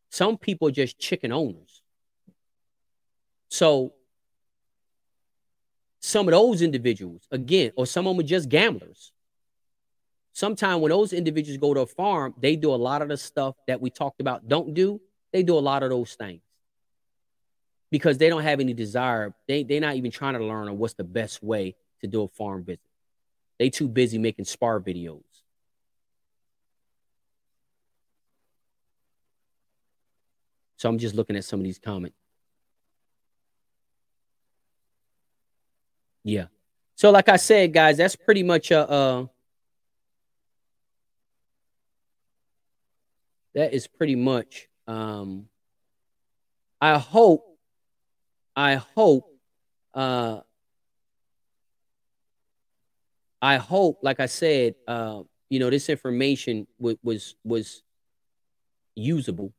Some people are just chicken owners. So, some of those individuals, again, or some of them are just gamblers. Sometimes when those individuals go to a farm, they do a lot of the stuff that we talked about don't do. They do a lot of those things because they don't have any desire. They, they're not even trying to learn on what's the best way to do a farm visit. They too busy making spar videos. So I'm just looking at some of these comments. Yeah. So like I said, guys, that's pretty much a uh, that is pretty much um I hope I hope uh I hope, like I said, uh, you know, this information w- was was usable,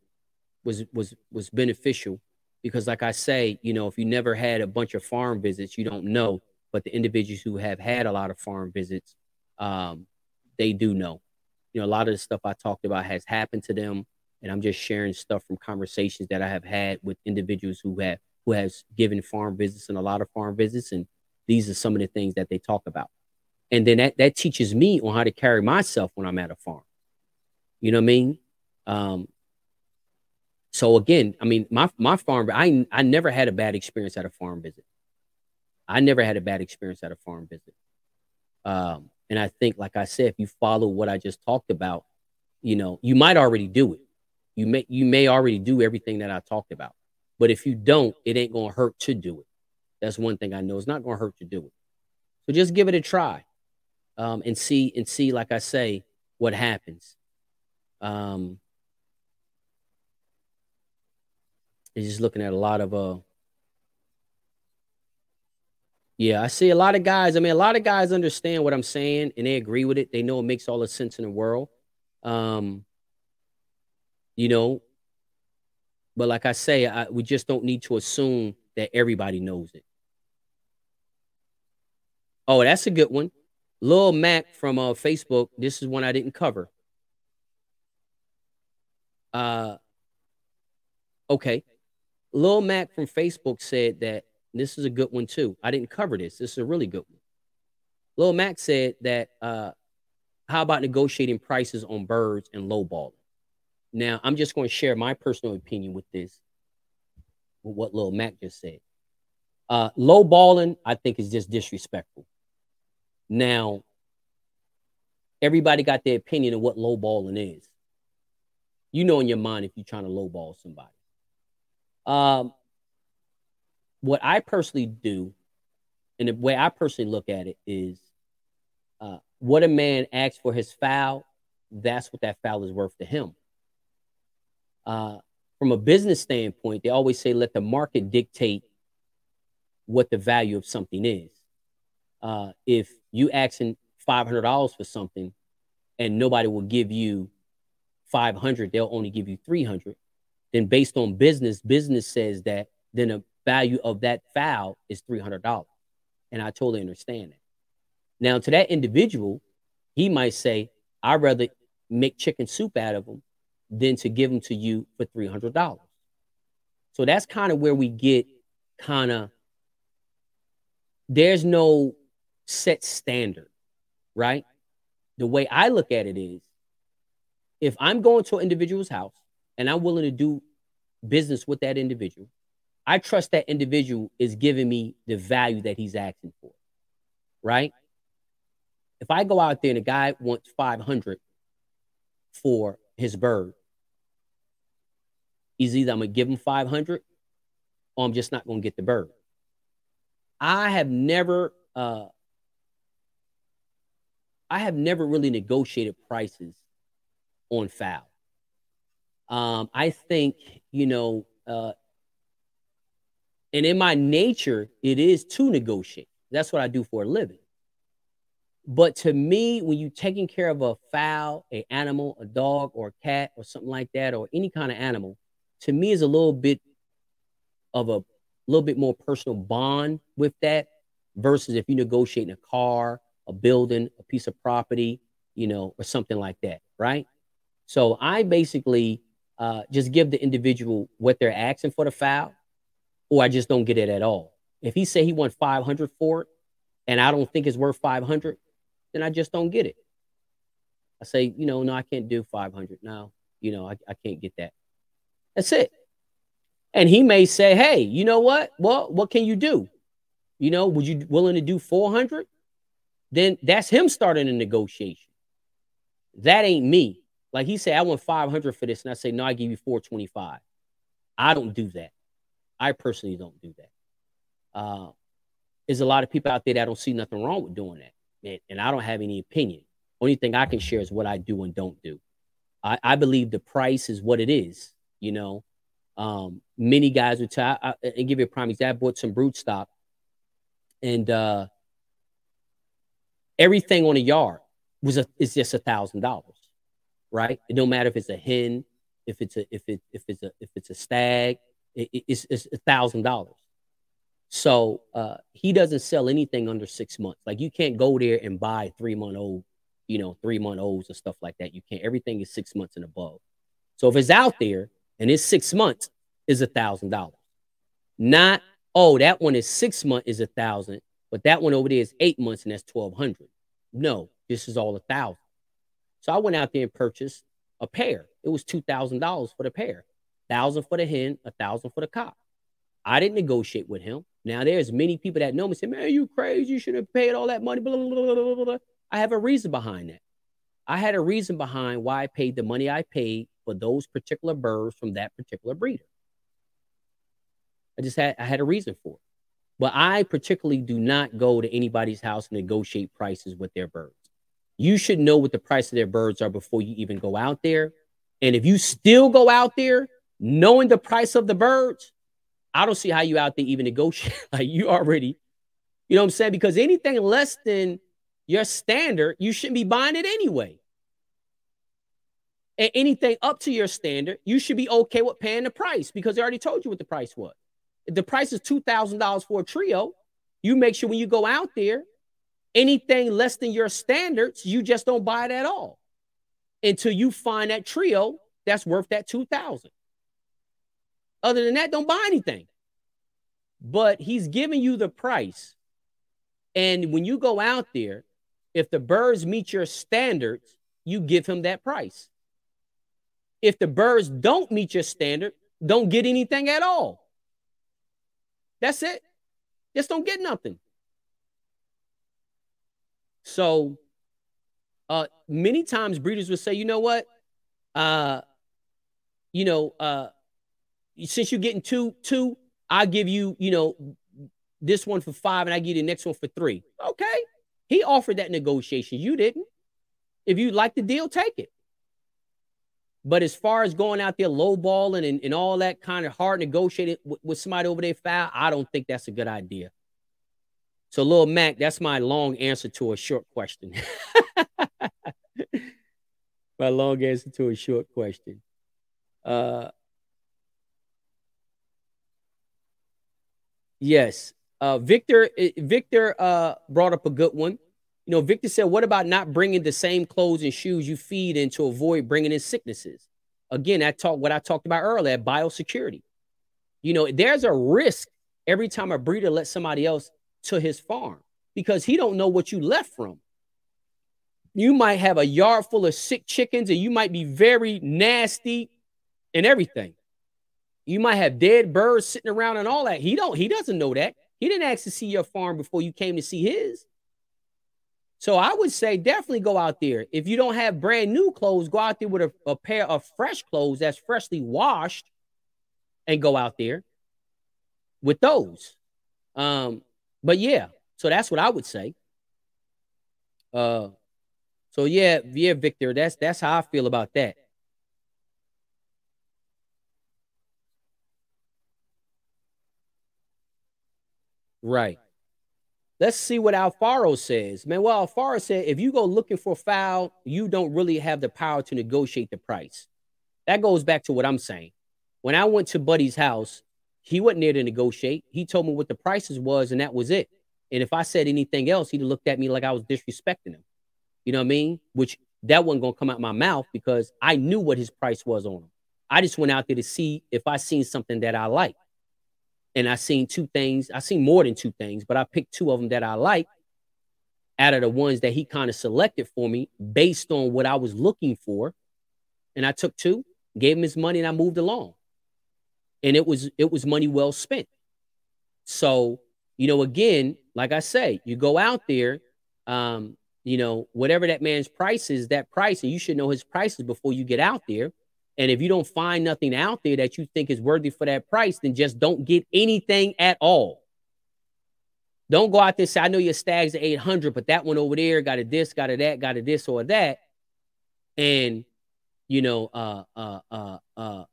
was was was beneficial, because, like I say, you know, if you never had a bunch of farm visits, you don't know. But the individuals who have had a lot of farm visits, um, they do know. You know, a lot of the stuff I talked about has happened to them, and I'm just sharing stuff from conversations that I have had with individuals who have who has given farm visits and a lot of farm visits, and these are some of the things that they talk about and then that that teaches me on how to carry myself when I'm at a farm. You know what I mean? Um, so again, I mean, my my farm, I I never had a bad experience at a farm visit. I never had a bad experience at a farm visit. Um, and I think, like I said, if you follow what I just talked about, you know, you might already do it. You may you may already do everything that I talked about. But if you don't, it ain't gonna hurt to do it. That's one thing I know. It's not gonna hurt to do it. So just give it a try um, and see and see, like I say, what happens. Um, just looking at a lot of uh yeah, I see a lot of guys. I mean, a lot of guys understand what I'm saying and they agree with it. They know it makes all the sense in the world. Um, you know, but like I say, I, we just don't need to assume that everybody knows it. Oh, that's a good one. Lil Mac from uh, Facebook. This is one I didn't cover. Uh, okay. Lil Mac from Facebook said that this is a good one too. I didn't cover this. This is a really good one. Lil Mac said that uh, how about negotiating prices on birds and lowballing? Now, I'm just going to share my personal opinion with this, with what Lil Mac just said. Uh, lowballing, I think, is just disrespectful. Now, everybody got their opinion of what lowballing is. You know in your mind if you're trying to lowball somebody. Um, what I personally do, and the way I personally look at it is, uh, what a man asks for his fowl, that's what that fowl is worth to him. Uh, from a business standpoint, they always say let the market dictate what the value of something is. Uh, if you asking five hundred dollars for something, and nobody will give you five hundred, they'll only give you three hundred. Then, based on business, business says that then the value of that fowl is three hundred dollars, and I totally understand that. Now, to that individual, he might say, "I'd rather make chicken soup out of them than to give them to you for three hundred dollars." So that's kind of where we get kind of. There's no set standard, right? The way I look at it is if I'm going to an individual's house and I'm willing to do business with that individual, I trust that individual is giving me the value that he's asking for, right? If I go out there and a guy wants 500 for his bird, he's either I'm gonna give him 500 or I'm just not gonna get the bird. I have never uh, I have never really negotiated prices on fowl. Um, I think, you know, uh, and in my nature, it is to negotiate. That's what I do for a living. But to me, when you're taking care of a fowl, a animal, a dog, or a cat, or something like that, or any kind of animal, to me is a little bit of a little bit more personal bond with that versus if you negotiate in a car, a building, a piece of property, you know, or something like that, right? So I basically uh, just give the individual what they're asking for the fowl, or I just don't get it at all. If he say he wants 500 for it, and I don't think it's worth 500, then I just don't get it. I say, you know, no, I can't do 500 No, You know, I, I can't get that. That's it. And he may say, hey, you know what? Well, what can you do? You know, would you willing to do 400? Then that's him starting a negotiation. That ain't me. Like he said, I want 500 for this. And I say, no, I give you 425. I don't do that. I personally don't do that. Uh, there's a lot of people out there that don't see nothing wrong with doing that and, I don't have any opinion. Only thing I can share is what I do and don't do. I, I believe the price is what it is. You know, um, many guys would tell. I, and give you a prime example. I bought some brood stock, and uh, everything on a yard was a is just a thousand dollars, right? It don't matter if it's a hen, if it's a if it if it's a if it's a stag, it, it's a thousand dollars. So uh, he doesn't sell anything under six months. Like you can't go there and buy three month old, you know, three month olds and stuff like that. You can't. Everything is six months and above. So if it's out there and it's six months, is a thousand dollars. Not oh that one is six months is a thousand, but that one over there is eight months and that's twelve hundred. No, this is all a thousand. So I went out there and purchased a pair. It was two thousand dollars for the pair, thousand for the hen, a thousand for the cock. I didn't negotiate with him. Now there's many people that know me say, "Man, you crazy? You should have paid all that money." Blah, blah, blah, blah, I have a reason behind that. I had a reason behind why I paid the money I paid for those particular birds from that particular breeder. I just had I had a reason for it. But I particularly do not go to anybody's house and negotiate prices with their birds. You should know what the price of their birds are before you even go out there. And if you still go out there knowing the price of the birds, I don't see how you out there even negotiate. like you already, you know what I'm saying? Because anything less than your standard, you shouldn't be buying it anyway. And anything up to your standard, you should be okay with paying the price because they already told you what the price was. The price is $2,000 for a trio, you make sure when you go out there, anything less than your standards, you just don't buy it at all until you find that trio that's worth that 2000 other than that, don't buy anything. But he's giving you the price. And when you go out there, if the birds meet your standards, you give him that price. If the birds don't meet your standard, don't get anything at all. That's it. Just don't get nothing. So uh many times breeders would say, you know what? Uh, you know, uh, since you're getting two, two, I'll give you, you know, this one for five and I give you the next one for three. Okay. He offered that negotiation. You didn't. If you like the deal, take it. But as far as going out there lowballing and, and all that kind of hard negotiating with, with somebody over there fowl, I don't think that's a good idea. So, little Mac, that's my long answer to a short question. my long answer to a short question. Uh, Yes. Uh, Victor eh, Victor uh, brought up a good one. You know, Victor said, "What about not bringing the same clothes and shoes you feed in to avoid bringing in sicknesses?" Again, I talk what I talked about earlier, biosecurity. You know, there's a risk every time a breeder lets somebody else to his farm because he don't know what you left from. You might have a yard full of sick chickens, and you might be very nasty and everything. You might have dead birds sitting around and all that. He don't. He doesn't know that. He didn't ask to see your farm before you came to see his. So I would say definitely go out there. If you don't have brand new clothes, go out there with a, a pair of fresh clothes that's freshly washed, and go out there with those. Um, but yeah, so that's what I would say. Uh, So yeah, yeah, Victor, that's that's how I feel about that. Right. Let's see what Alfaro says. Man, well, Alfaro said if you go looking for a fowl, you don't really have the power to negotiate the price. That goes back to what I'm saying. When I went to Buddy's house, he wasn't there to negotiate. He told me what the prices was, and that was it. And if I said anything else, he'd looked at me like I was disrespecting him. You know what I mean? Which that wasn't gonna come out my mouth because I knew what his price was on him. I just went out there to see if I seen something that I like. And I seen two things. I seen more than two things, but I picked two of them that I like out of the ones that he kind of selected for me based on what I was looking for. And I took two, gave him his money, and I moved along. And it was it was money well spent. So, you know, again, like I say, you go out there, um, you know, whatever that man's price is, that price, and you should know his prices before you get out there. And if you don't find nothing out there that you think is worthy for that price, then just don't get anything at all. Don't go out there say, I know your stags are 800, but that one over there got a this, got a that, got a this or that. And, you know, uh, uh, uh, uh,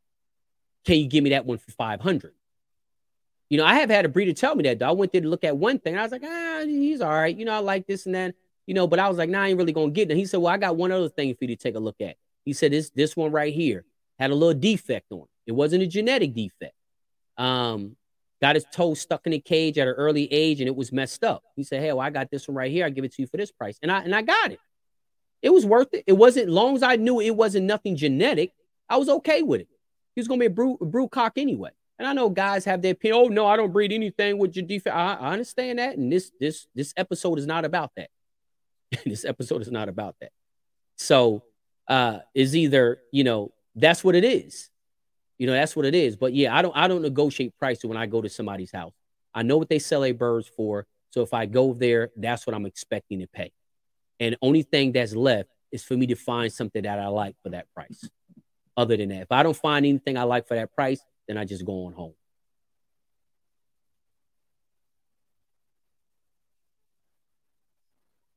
can you give me that one for 500? You know, I have had a breeder tell me that though. I went there to look at one thing. I was like, ah, he's all right. You know, I like this and that you know, but I was like, nah, I ain't really gonna get it. And he said, Well, I got one other thing for you to take a look at. He said, This this one right here had a little defect on it. It wasn't a genetic defect. Um, got his toe stuck in a cage at an early age and it was messed up. He said, Hey, well, I got this one right here. I give it to you for this price. And I and I got it. It was worth it. It wasn't long as I knew it wasn't nothing genetic, I was okay with it. He was gonna be a brew, a brew cock anyway. And I know guys have their opinion. Oh no, I don't breed anything with your defect. I, I understand that. And this this this episode is not about that. this episode is not about that. So uh is either, you know, that's what it is. You know, that's what it is. But yeah, I don't I don't negotiate prices when I go to somebody's house. I know what they sell a birds for. So if I go there, that's what I'm expecting to pay. And only thing that's left is for me to find something that I like for that price. Other than that, if I don't find anything I like for that price, then I just go on home.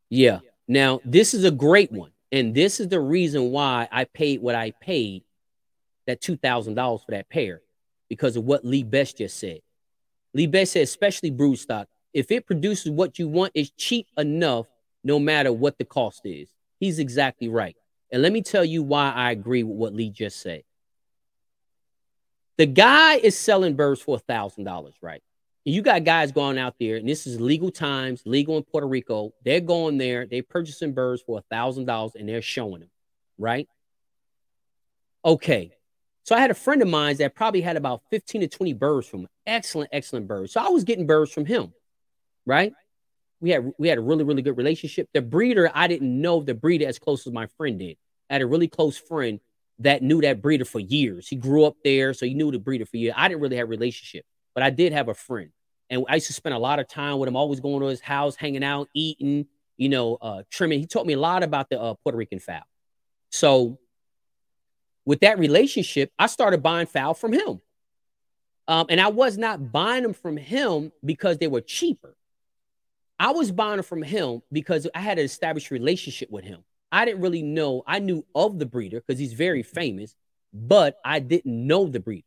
Yeah. Now, this is a great one. And this is the reason why I paid what I paid that $2,000 for that pair because of what Lee Best just said. Lee Best said, especially brood stock, if it produces what you want, it's cheap enough no matter what the cost is. He's exactly right. And let me tell you why I agree with what Lee just said. The guy is selling birds for $1,000, right? you got guys going out there, and this is legal times, legal in Puerto Rico. They're going there, they're purchasing birds for a thousand dollars, and they're showing them, right? Okay. So I had a friend of mine that probably had about 15 to 20 birds from excellent, excellent birds. So I was getting birds from him, right? We had we had a really, really good relationship. The breeder, I didn't know the breeder as close as my friend did. I had a really close friend that knew that breeder for years. He grew up there, so he knew the breeder for years. I didn't really have a relationship but I did have a friend, and I used to spend a lot of time with him. Always going to his house, hanging out, eating, you know, uh, trimming. He taught me a lot about the uh, Puerto Rican fowl. So, with that relationship, I started buying fowl from him, um, and I was not buying them from him because they were cheaper. I was buying them from him because I had an established relationship with him. I didn't really know. I knew of the breeder because he's very famous, but I didn't know the breeder.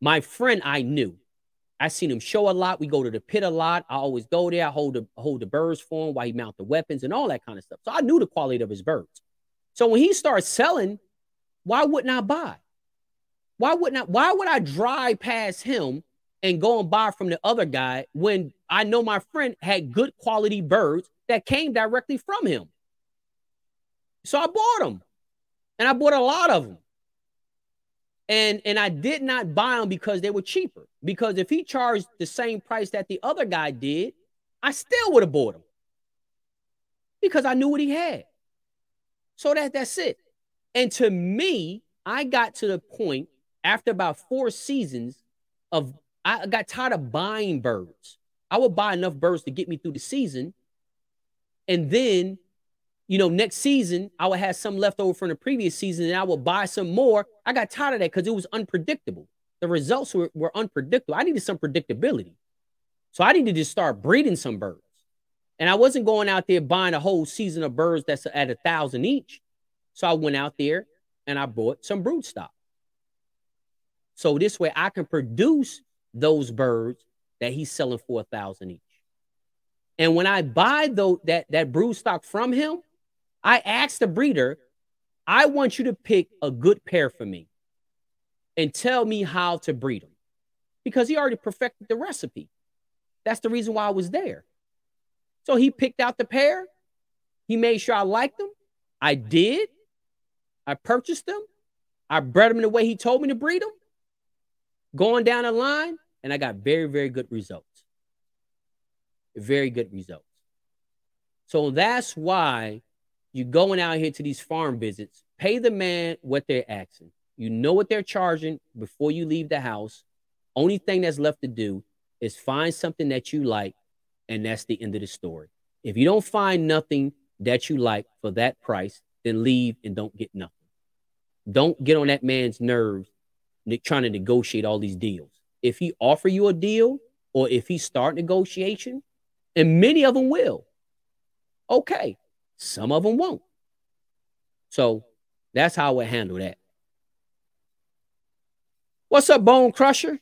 My friend I knew. I seen him show a lot. We go to the pit a lot. I always go there. I hold the hold the birds for him while he mount the weapons and all that kind of stuff. So I knew the quality of his birds. So when he starts selling, why wouldn't I buy? Why wouldn't I? Why would I drive past him and go and buy from the other guy when I know my friend had good quality birds that came directly from him? So I bought them, and I bought a lot of them and and I did not buy them because they were cheaper. Because if he charged the same price that the other guy did, I still would have bought them because I knew what he had. So that that's it. And to me, I got to the point after about four seasons of I got tired of buying birds. I would buy enough birds to get me through the season, and then you know, next season I would have some left over from the previous season and I would buy some more. I got tired of that because it was unpredictable. The results were, were unpredictable. I needed some predictability. So I needed to start breeding some birds. And I wasn't going out there buying a whole season of birds that's at a thousand each. So I went out there and I bought some brood stock. So this way I can produce those birds that he's selling for a thousand each. And when I buy though that that brood stock from him, I ask the breeder, I want you to pick a good pair for me and tell me how to breed them. Because he already perfected the recipe. That's the reason why I was there. So he picked out the pair. He made sure I liked them. I did. I purchased them. I bred them the way he told me to breed them. Going down the line, and I got very, very good results. Very good results. So that's why you're going out here to these farm visits. Pay the man what they're asking. You know what they're charging before you leave the house. Only thing that's left to do is find something that you like, and that's the end of the story. If you don't find nothing that you like for that price, then leave and don't get nothing. Don't get on that man's nerves trying to negotiate all these deals. If he offer you a deal or if he start negotiation, and many of them will, okay, some of them won't. So that's how would handle that. What's up, Bone Crusher?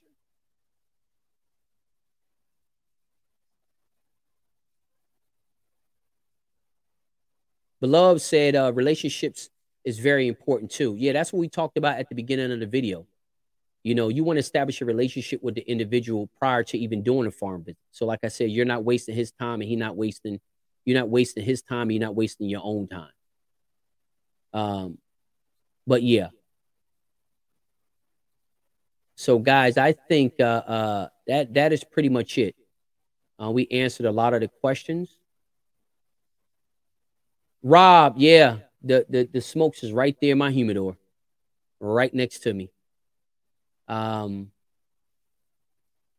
Beloved said uh, relationships is very important too. Yeah, that's what we talked about at the beginning of the video. You know, you want to establish a relationship with the individual prior to even doing a farm. So, like I said, you're not wasting his time, and he's not wasting. You're not wasting his time. You're not wasting your own time. Um, but yeah, so, guys, I think uh, uh, that that is pretty much it. Uh, we answered a lot of the questions. Rob, yeah, the, the the smokes is right there in my humidor, right next to me. Um,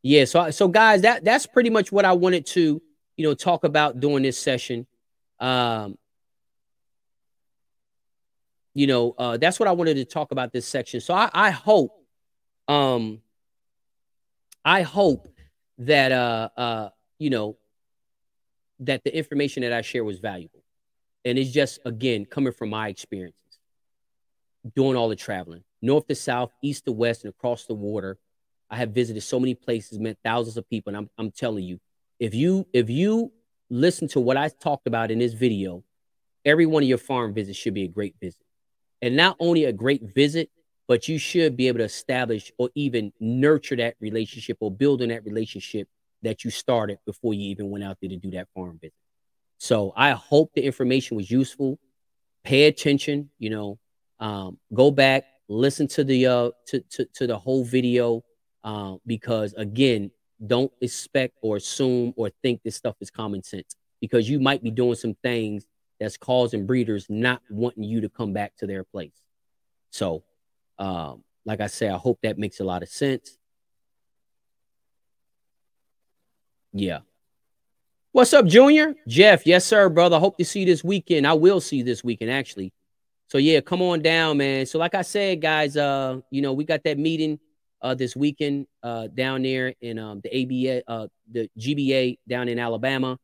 yeah, so so guys, that that's pretty much what I wanted to you know talk about during this session. Um, you know, uh, that's what I wanted to talk about this section. So I, I hope um, I hope that uh uh you know that the information that I share was valuable. And it's just again coming from my experiences, doing all the traveling, north to south, east to west, and across the water. I have visited so many places, met thousands of people, and I'm I'm telling you, if you if you listen to what I talked about in this video, every one of your farm visits should be a great visit. And not only a great visit, but you should be able to establish or even nurture that relationship or build on that relationship that you started before you even went out there to do that farm visit. So I hope the information was useful. Pay attention, you know, um, go back, listen to the uh to to, to the whole video uh, because again, don't expect or assume or think this stuff is common sense because you might be doing some things that's causing breeders not wanting you to come back to their place. So um, like I say, I hope that makes a lot of sense. Yeah. What's up, Junior? Jeff, yes, sir, brother. Hope to see you this weekend. I will see you this weekend, actually. So yeah, come on down, man. So like I said, guys, uh, you know, we got that meeting uh this weekend uh down there in um the ABA uh the GBA down in Alabama,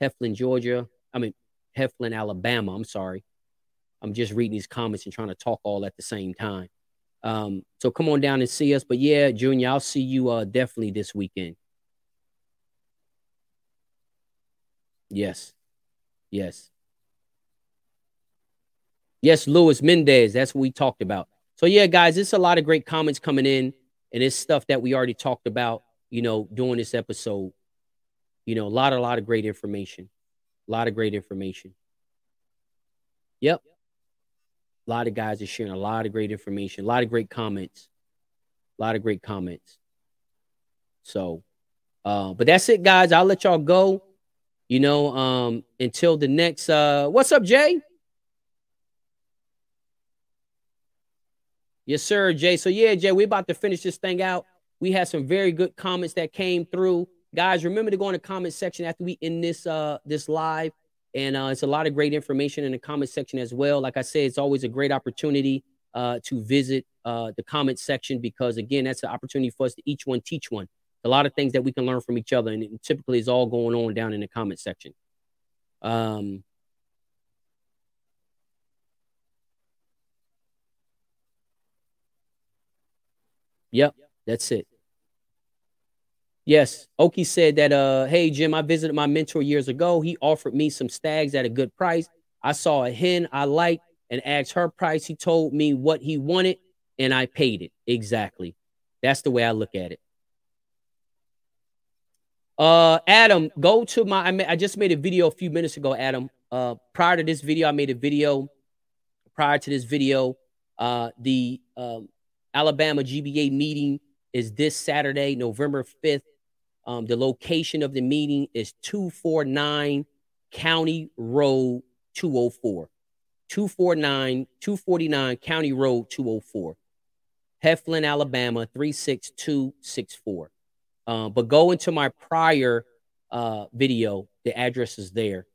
Heflin, Georgia. I mean Heflin, Alabama. I'm sorry. I'm just reading these comments and trying to talk all at the same time. Um, so come on down and see us. But yeah, Junior, I'll see you uh definitely this weekend. Yes. Yes. Yes, Luis Mendez. That's what we talked about. So yeah, guys, it's a lot of great comments coming in, and it's stuff that we already talked about, you know, during this episode. You know, a lot, a lot of great information. A lot of great information. Yep. A lot of guys are sharing a lot of great information, a lot of great comments, a lot of great comments. So, uh, but that's it, guys. I'll let y'all go. You know, um, until the next. Uh, what's up, Jay? Yes, sir, Jay. So yeah, Jay, we're about to finish this thing out. We had some very good comments that came through. Guys, remember to go in the comment section after we end this uh this live and uh, it's a lot of great information in the comment section as well. Like I said, it's always a great opportunity uh, to visit uh, the comment section because, again, that's an opportunity for us to each one teach one. A lot of things that we can learn from each other, and typically is all going on down in the comment section. Um, yep, that's it. Yes, Oki said that. Uh, hey Jim, I visited my mentor years ago. He offered me some stags at a good price. I saw a hen I liked and asked her price. He told me what he wanted, and I paid it exactly. That's the way I look at it. Uh, Adam, go to my. I, I just made a video a few minutes ago, Adam. Uh, prior to this video, I made a video. Prior to this video, uh, the um, Alabama GBA meeting is this Saturday, November fifth. Um, the location of the meeting is two four nine County Road two hundred oh four. 249 249 County Road 204. Heflin, Alabama 36264. Uh, but go into my prior uh, video. The address is there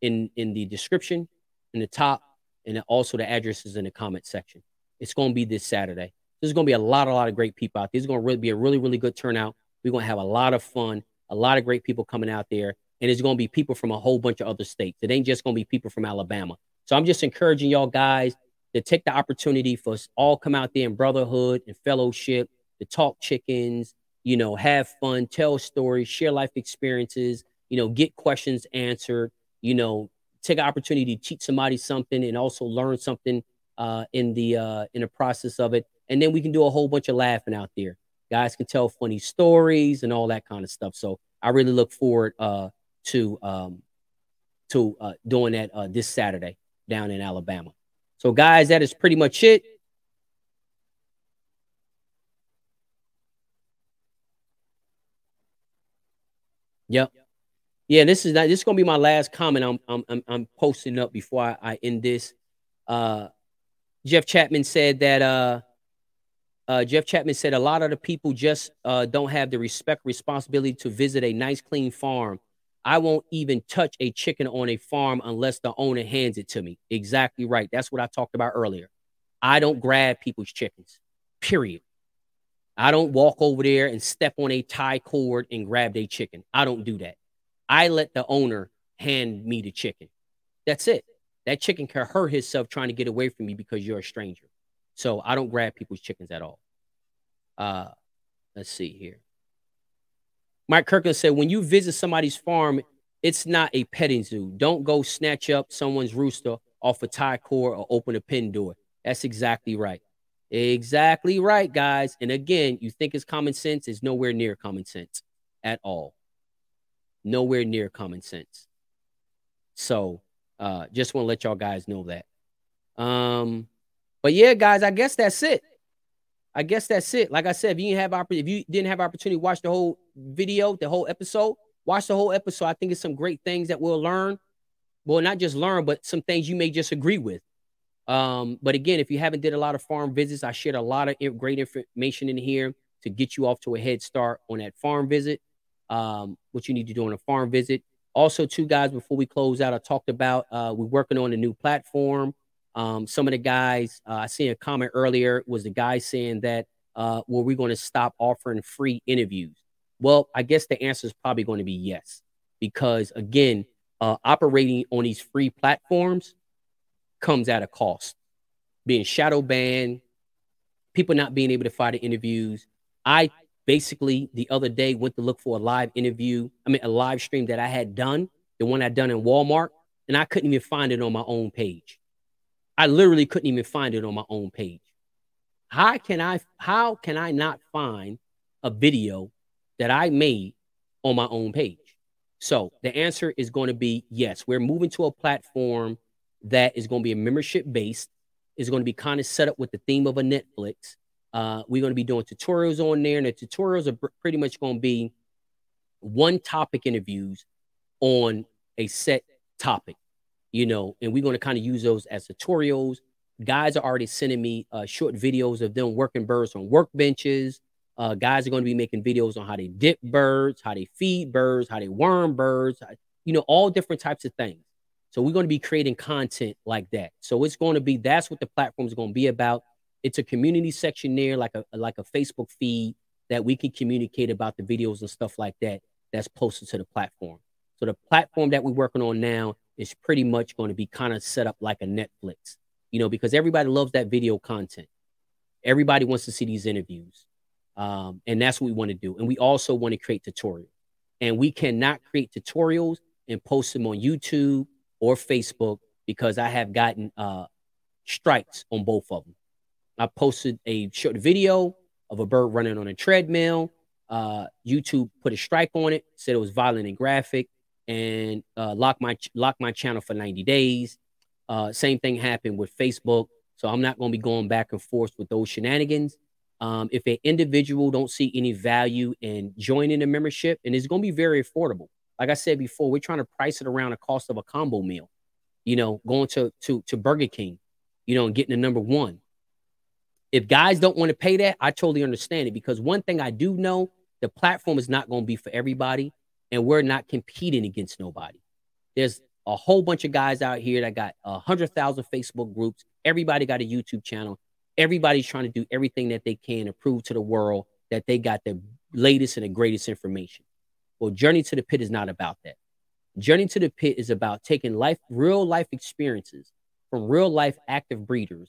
in in the description, in the top, and also the address is in the comment section. It's going to be this Saturday. There's going to be a lot, a lot of great people out there. It's going to really be a really, really good turnout. We're going to have a lot of fun, a lot of great people coming out there, and it's going to be people from a whole bunch of other states. It ain't just going to be people from Alabama. So I'm just encouraging y'all guys to take the opportunity for us all come out there in brotherhood and fellowship, to talk chickens, you know, have fun, tell stories, share life experiences, you know, get questions answered, you know, take an opportunity to teach somebody something and also learn something uh, in the uh, in the process of it. And then we can do a whole bunch of laughing out there. Guys can tell funny stories and all that kind of stuff. So I really look forward uh, to um, to uh, doing that uh, this Saturday down in Alabama. So, guys, that is pretty much it. Yep. Yeah, this is not this is gonna be my last comment. I'm I'm I'm, posting up before I, I end this. Uh, Jeff Chapman said that uh, uh, Jeff Chapman said a lot of the people just uh, don't have the respect responsibility to visit a nice clean farm I won't even touch a chicken on a farm unless the owner hands it to me. Exactly right. That's what I talked about earlier. I don't grab people's chickens, period. I don't walk over there and step on a tie cord and grab a chicken. I don't do that. I let the owner hand me the chicken. That's it. That chicken can hurt himself trying to get away from me because you're a stranger. So I don't grab people's chickens at all. Uh, let's see here. Mike Kirkland said, when you visit somebody's farm, it's not a petting zoo. Don't go snatch up someone's rooster off a tie cord or open a pen door. That's exactly right. Exactly right, guys. And again, you think it's common sense, it's nowhere near common sense at all. Nowhere near common sense. So uh just want to let y'all guys know that. Um, but yeah, guys, I guess that's it. I guess that's it. Like I said, if you didn't have if you didn't have opportunity to watch the whole video, the whole episode, watch the whole episode. I think it's some great things that we'll learn. Well, not just learn, but some things you may just agree with. Um, but again, if you haven't did a lot of farm visits, I shared a lot of great information in here to get you off to a head start on that farm visit. Um, what you need to do on a farm visit. Also, two guys, before we close out, I talked about uh, we're working on a new platform. Um, some of the guys, uh, I seen a comment earlier, was the guy saying that uh, were we going to stop offering free interviews? Well, I guess the answer is probably going to be yes, because again, uh, operating on these free platforms comes at a cost. Being shadow banned, people not being able to find the interviews. I basically the other day went to look for a live interview. I mean, a live stream that I had done, the one I'd done in Walmart, and I couldn't even find it on my own page. I literally couldn't even find it on my own page. How can I how can I not find a video that I made on my own page? So the answer is going to be yes. We're moving to a platform that is going to be a membership based. Is going to be kind of set up with the theme of a Netflix. Uh, we're going to be doing tutorials on there, and the tutorials are pretty much going to be one topic interviews on a set topic you know, and we're going to kind of use those as tutorials. Guys are already sending me uh, short videos of them working birds on workbenches. Uh, guys are going to be making videos on how they dip birds, how they feed birds, how they worm birds, you know, all different types of things. So we're going to be creating content like that. So it's going to be that's what the platform is going to be about. It's a community section there, like a like a Facebook feed that we can communicate about the videos and stuff like that that's posted to the platform. So the platform that we're working on now is pretty much going to be kind of set up like a Netflix, you know, because everybody loves that video content. Everybody wants to see these interviews. Um, and that's what we want to do. And we also want to create tutorials. And we cannot create tutorials and post them on YouTube or Facebook because I have gotten uh, strikes on both of them. I posted a short video of a bird running on a treadmill. Uh, YouTube put a strike on it, said it was violent and graphic, and uh, locked my locked my channel for 90 days. Uh, same thing happened with Facebook. So I'm not going to be going back and forth with those shenanigans. Um, if an individual don't see any value in joining a membership, and it's going to be very affordable. Like I said before, we're trying to price it around the cost of a combo meal. You know, going to to to Burger King, you know, and getting the number one. If guys don't want to pay that, I totally understand it because one thing I do know, the platform is not going to be for everybody, and we're not competing against nobody. There's a whole bunch of guys out here that got a hundred thousand Facebook groups. Everybody got a YouTube channel. Everybody's trying to do everything that they can to prove to the world that they got the latest and the greatest information. Well, Journey to the Pit is not about that. Journey to the Pit is about taking life, real life experiences from real life active breeders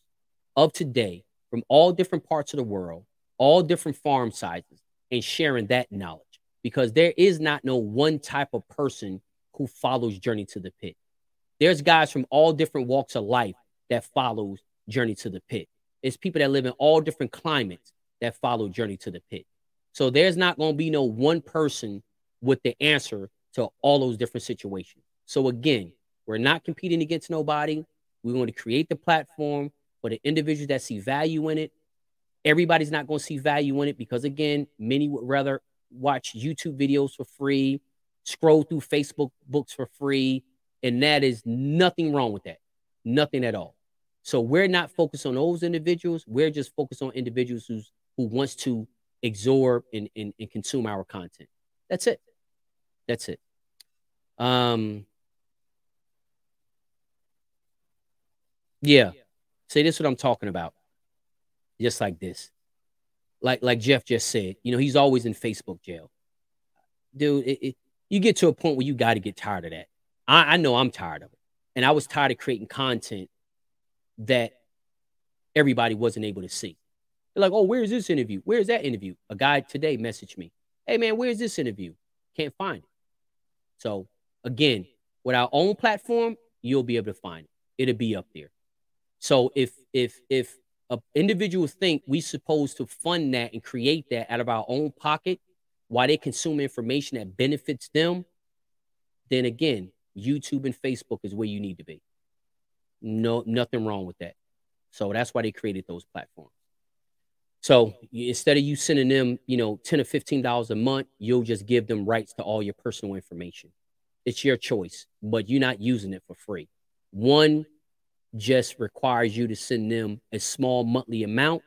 of today from all different parts of the world, all different farm sizes, and sharing that knowledge because there is not no one type of person who follows Journey to the Pit. There's guys from all different walks of life that follows Journey to the Pit. It's people that live in all different climates that follow Journey to the Pit. So there's not going to be no one person with the answer to all those different situations. So again, we're not competing against nobody. We want to create the platform for the individuals that see value in it. Everybody's not going to see value in it because again, many would rather watch YouTube videos for free, scroll through Facebook books for free, and that is nothing wrong with that. Nothing at all. So we're not focused on those individuals. We're just focused on individuals who's who wants to absorb and, and, and consume our content. That's it. That's it. Um yeah. See, this is what I'm talking about. Just like this. Like like Jeff just said, you know, he's always in Facebook jail. Dude, it, it, you get to a point where you got to get tired of that. I, I know I'm tired of it. And I was tired of creating content that everybody wasn't able to see. They're like, oh, where's this interview? Where's that interview? A guy today messaged me, hey, man, where's this interview? Can't find it. So, again, with our own platform, you'll be able to find it. It'll be up there. So if if if a individual think we supposed to fund that and create that out of our own pocket while they consume information that benefits them, then again, YouTube and Facebook is where you need to be. No, nothing wrong with that. So that's why they created those platforms. So instead of you sending them, you know, 10 or 15 dollars a month, you'll just give them rights to all your personal information. It's your choice, but you're not using it for free. One just requires you to send them a small monthly amount.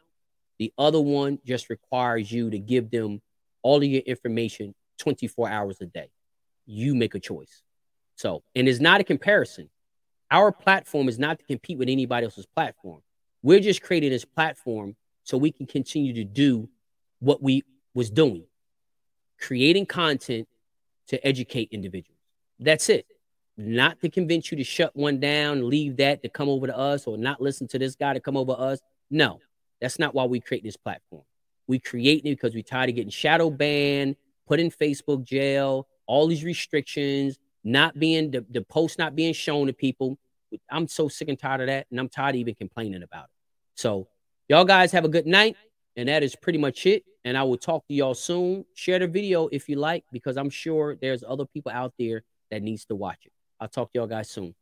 The other one just requires you to give them all of your information 24 hours a day. You make a choice. So, and it's not a comparison. Our platform is not to compete with anybody else's platform. We're just creating this platform so we can continue to do what we was doing, creating content to educate individuals. That's it. Not to convince you to shut one down, leave that to come over to us, or not listen to this guy to come over us. No, that's not why we create this platform. We create it because we're tired of getting shadow banned, put in Facebook jail, all these restrictions, not being the, the post not being shown to people. I'm so sick and tired of that, and I'm tired of even complaining about it. So, y'all guys have a good night, and that is pretty much it. And I will talk to y'all soon. Share the video if you like, because I'm sure there's other people out there that needs to watch it. I'll talk to y'all guys soon.